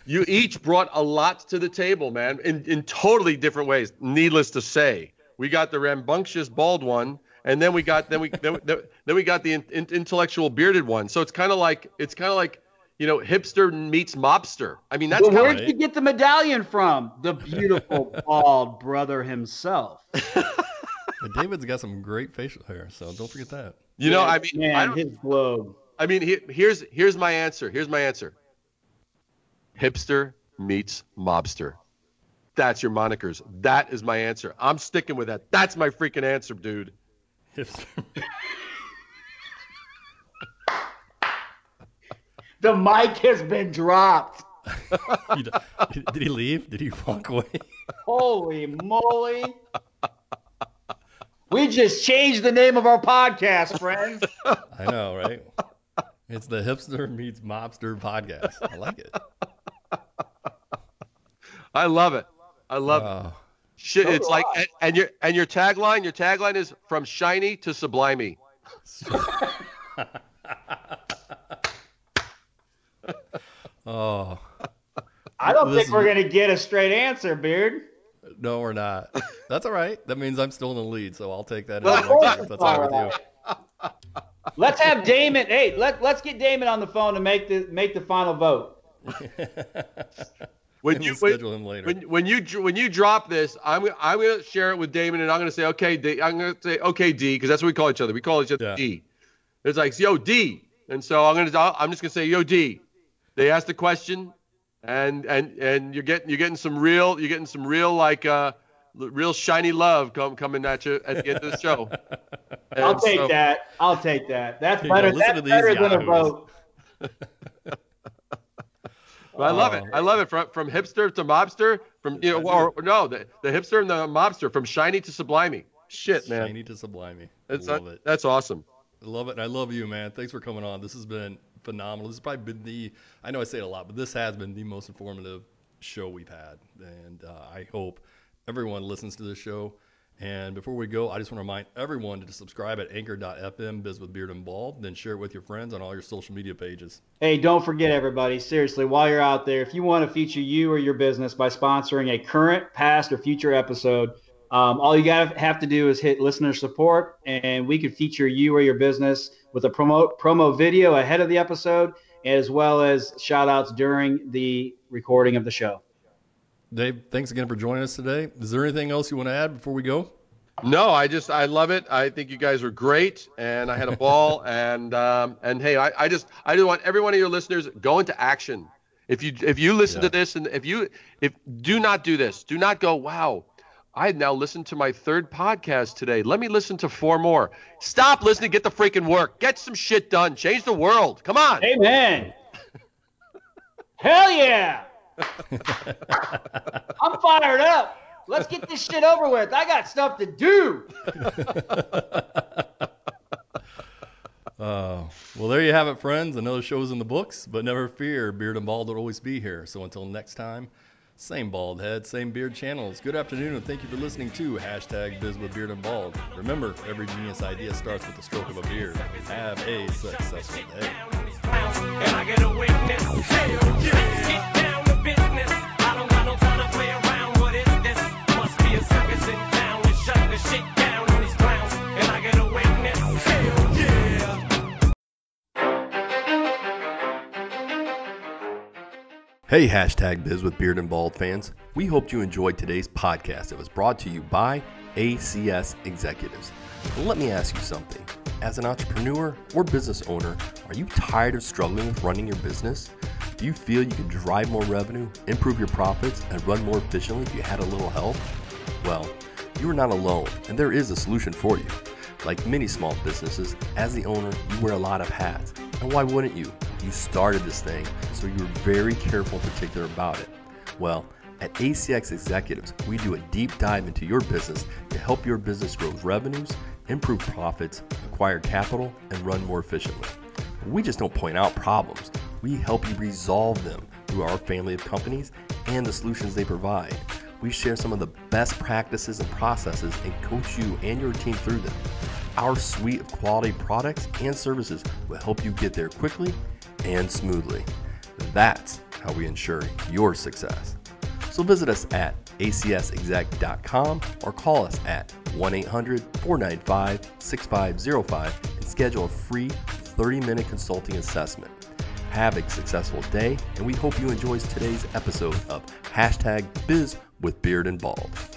you each brought a lot to the table, man, in in totally different ways. Needless to say, we got the rambunctious bald one, and then we got then we then, we- then we got the in, in- intellectual bearded one. So it's kind of like it's kind of like you know hipster meets mobster. I mean that's But kind where'd of you get the medallion from? The beautiful bald brother himself. But David's got some great facial hair, so don't forget that. you know I mean I man, don't, his globe. I mean, he, here's here's my answer. Here's my answer. Hipster meets mobster. That's your monikers. That is my answer. I'm sticking with that. That's my freaking answer, dude. Hipster. The mic has been dropped. Did he leave? Did he walk away? Holy moly. We just changed the name of our podcast, friends. I know, right? It's the hipster meets mobster podcast. I like it. I love it. I love it. Uh, Shit, so it's like I. and, and your and your tagline, your tagline is from shiny to sublimey. oh I don't This think we're is- going to get a straight answer, Beard. no, we're not. That's all right. That means I'm still in the lead, so I'll take that. Well, as of course if that's all right with you. Let's have Daymond. Hey, let, let's get Daymond on the phone to make the make the final vote. When you we'll when, schedule him later. when when you when you drop this, I'm gonna- I'm gonna share it with Daymond, and I'm gonna say okay, D, I'm gonna say okay, D, because that's what we call each other. We call each other Yeah. D. It's like yo D, and so I'm gonna I'm just gonna say yo D. They asked the question, and and and you're getting you're getting some real you're getting some real like uh real shiny love come coming at you at the end of the show. I'll take so- that. I'll take that. That's Here you better. go. Listen That's to these better than a vote. But I love it. I love it from from hipster to mobster, from you know, or, or no, the, the hipster and the mobster, from shiny to sublimey. Shit, man, Shiny to sublimey. that's love it. that's awesome. I love it. And I love you, man. Thanks for coming on. This has been phenomenal. This has probably been the, I know I say it a lot, but this has been the most informative show we've had. And uh, I hope everyone listens to this show. And before we go, I just want to remind everyone to subscribe at anchor.fm, biz with beard and then share it with your friends on all your social media pages. Hey, don't forget, everybody, seriously, while you're out there, if you want to feature you or your business by sponsoring a current, past, or future episode, um, all you got to have to do is hit listener support, and we could feature you or your business with a promo, promo video ahead of the episode, as well as shout outs during the recording of the show. Dave, thanks again for joining us today. Is there anything else you want to add before we go? No, I just I love it. I think you guys are great, and I had a ball. and um, and hey, I, I just I just want every one of your listeners go into action. If you if you listen Yeah. to this and if you if do not do this, do not go. Wow, I now listened to my third podcast today. Let me listen to four more. Stop listening. Get the freaking work. Get some shit done. Change the world. Come on. Amen. Hell yeah. I'm fired up. Let's get this shit over with. I got stuff to do. Uh, well, there you you have it, friends. Another show's in the books, but never fear, Beard and Bald will always be here. So until next time, same bald head, same beard channels. Good afternoon, and thank you for listening to hashtag Biz with Beard and Bald. Remember, every genius idea starts with the stroke of a beard. Have a successful day. shit Hey, hashtag Biz with Beard and Bald fans. We hope you enjoyed today's podcast. It was brought to you by ACS Executives. Let me ask you something. As an entrepreneur or business owner, are you tired of struggling with running your business? Do you feel you could drive more revenue, improve your profits, and run more efficiently if you had a little help? Well, you are not alone, and there is a solution for you. Like many small businesses, as the owner, you wear a lot of hats. And why wouldn't you? You started this thing, so you're very careful and particular about it. Well, at ACS Executives, we do a deep dive into your business to help your business grow revenues, improve profits, acquire capital, and run more efficiently. We just don't point out problems, we help you resolve them through our family of companies and the solutions they provide. We share some of the best practices and processes and coach you and your team through them. Our suite of quality products and services will help you get there quickly and smoothly. That's how we ensure your success. So visit us at acsexec.com or call us at 1 800 495 6505 and schedule a free 30 minute consulting assessment. Have a successful day, and we hope you enjoyed today's episode of hashtag Biz with Beard and Bald.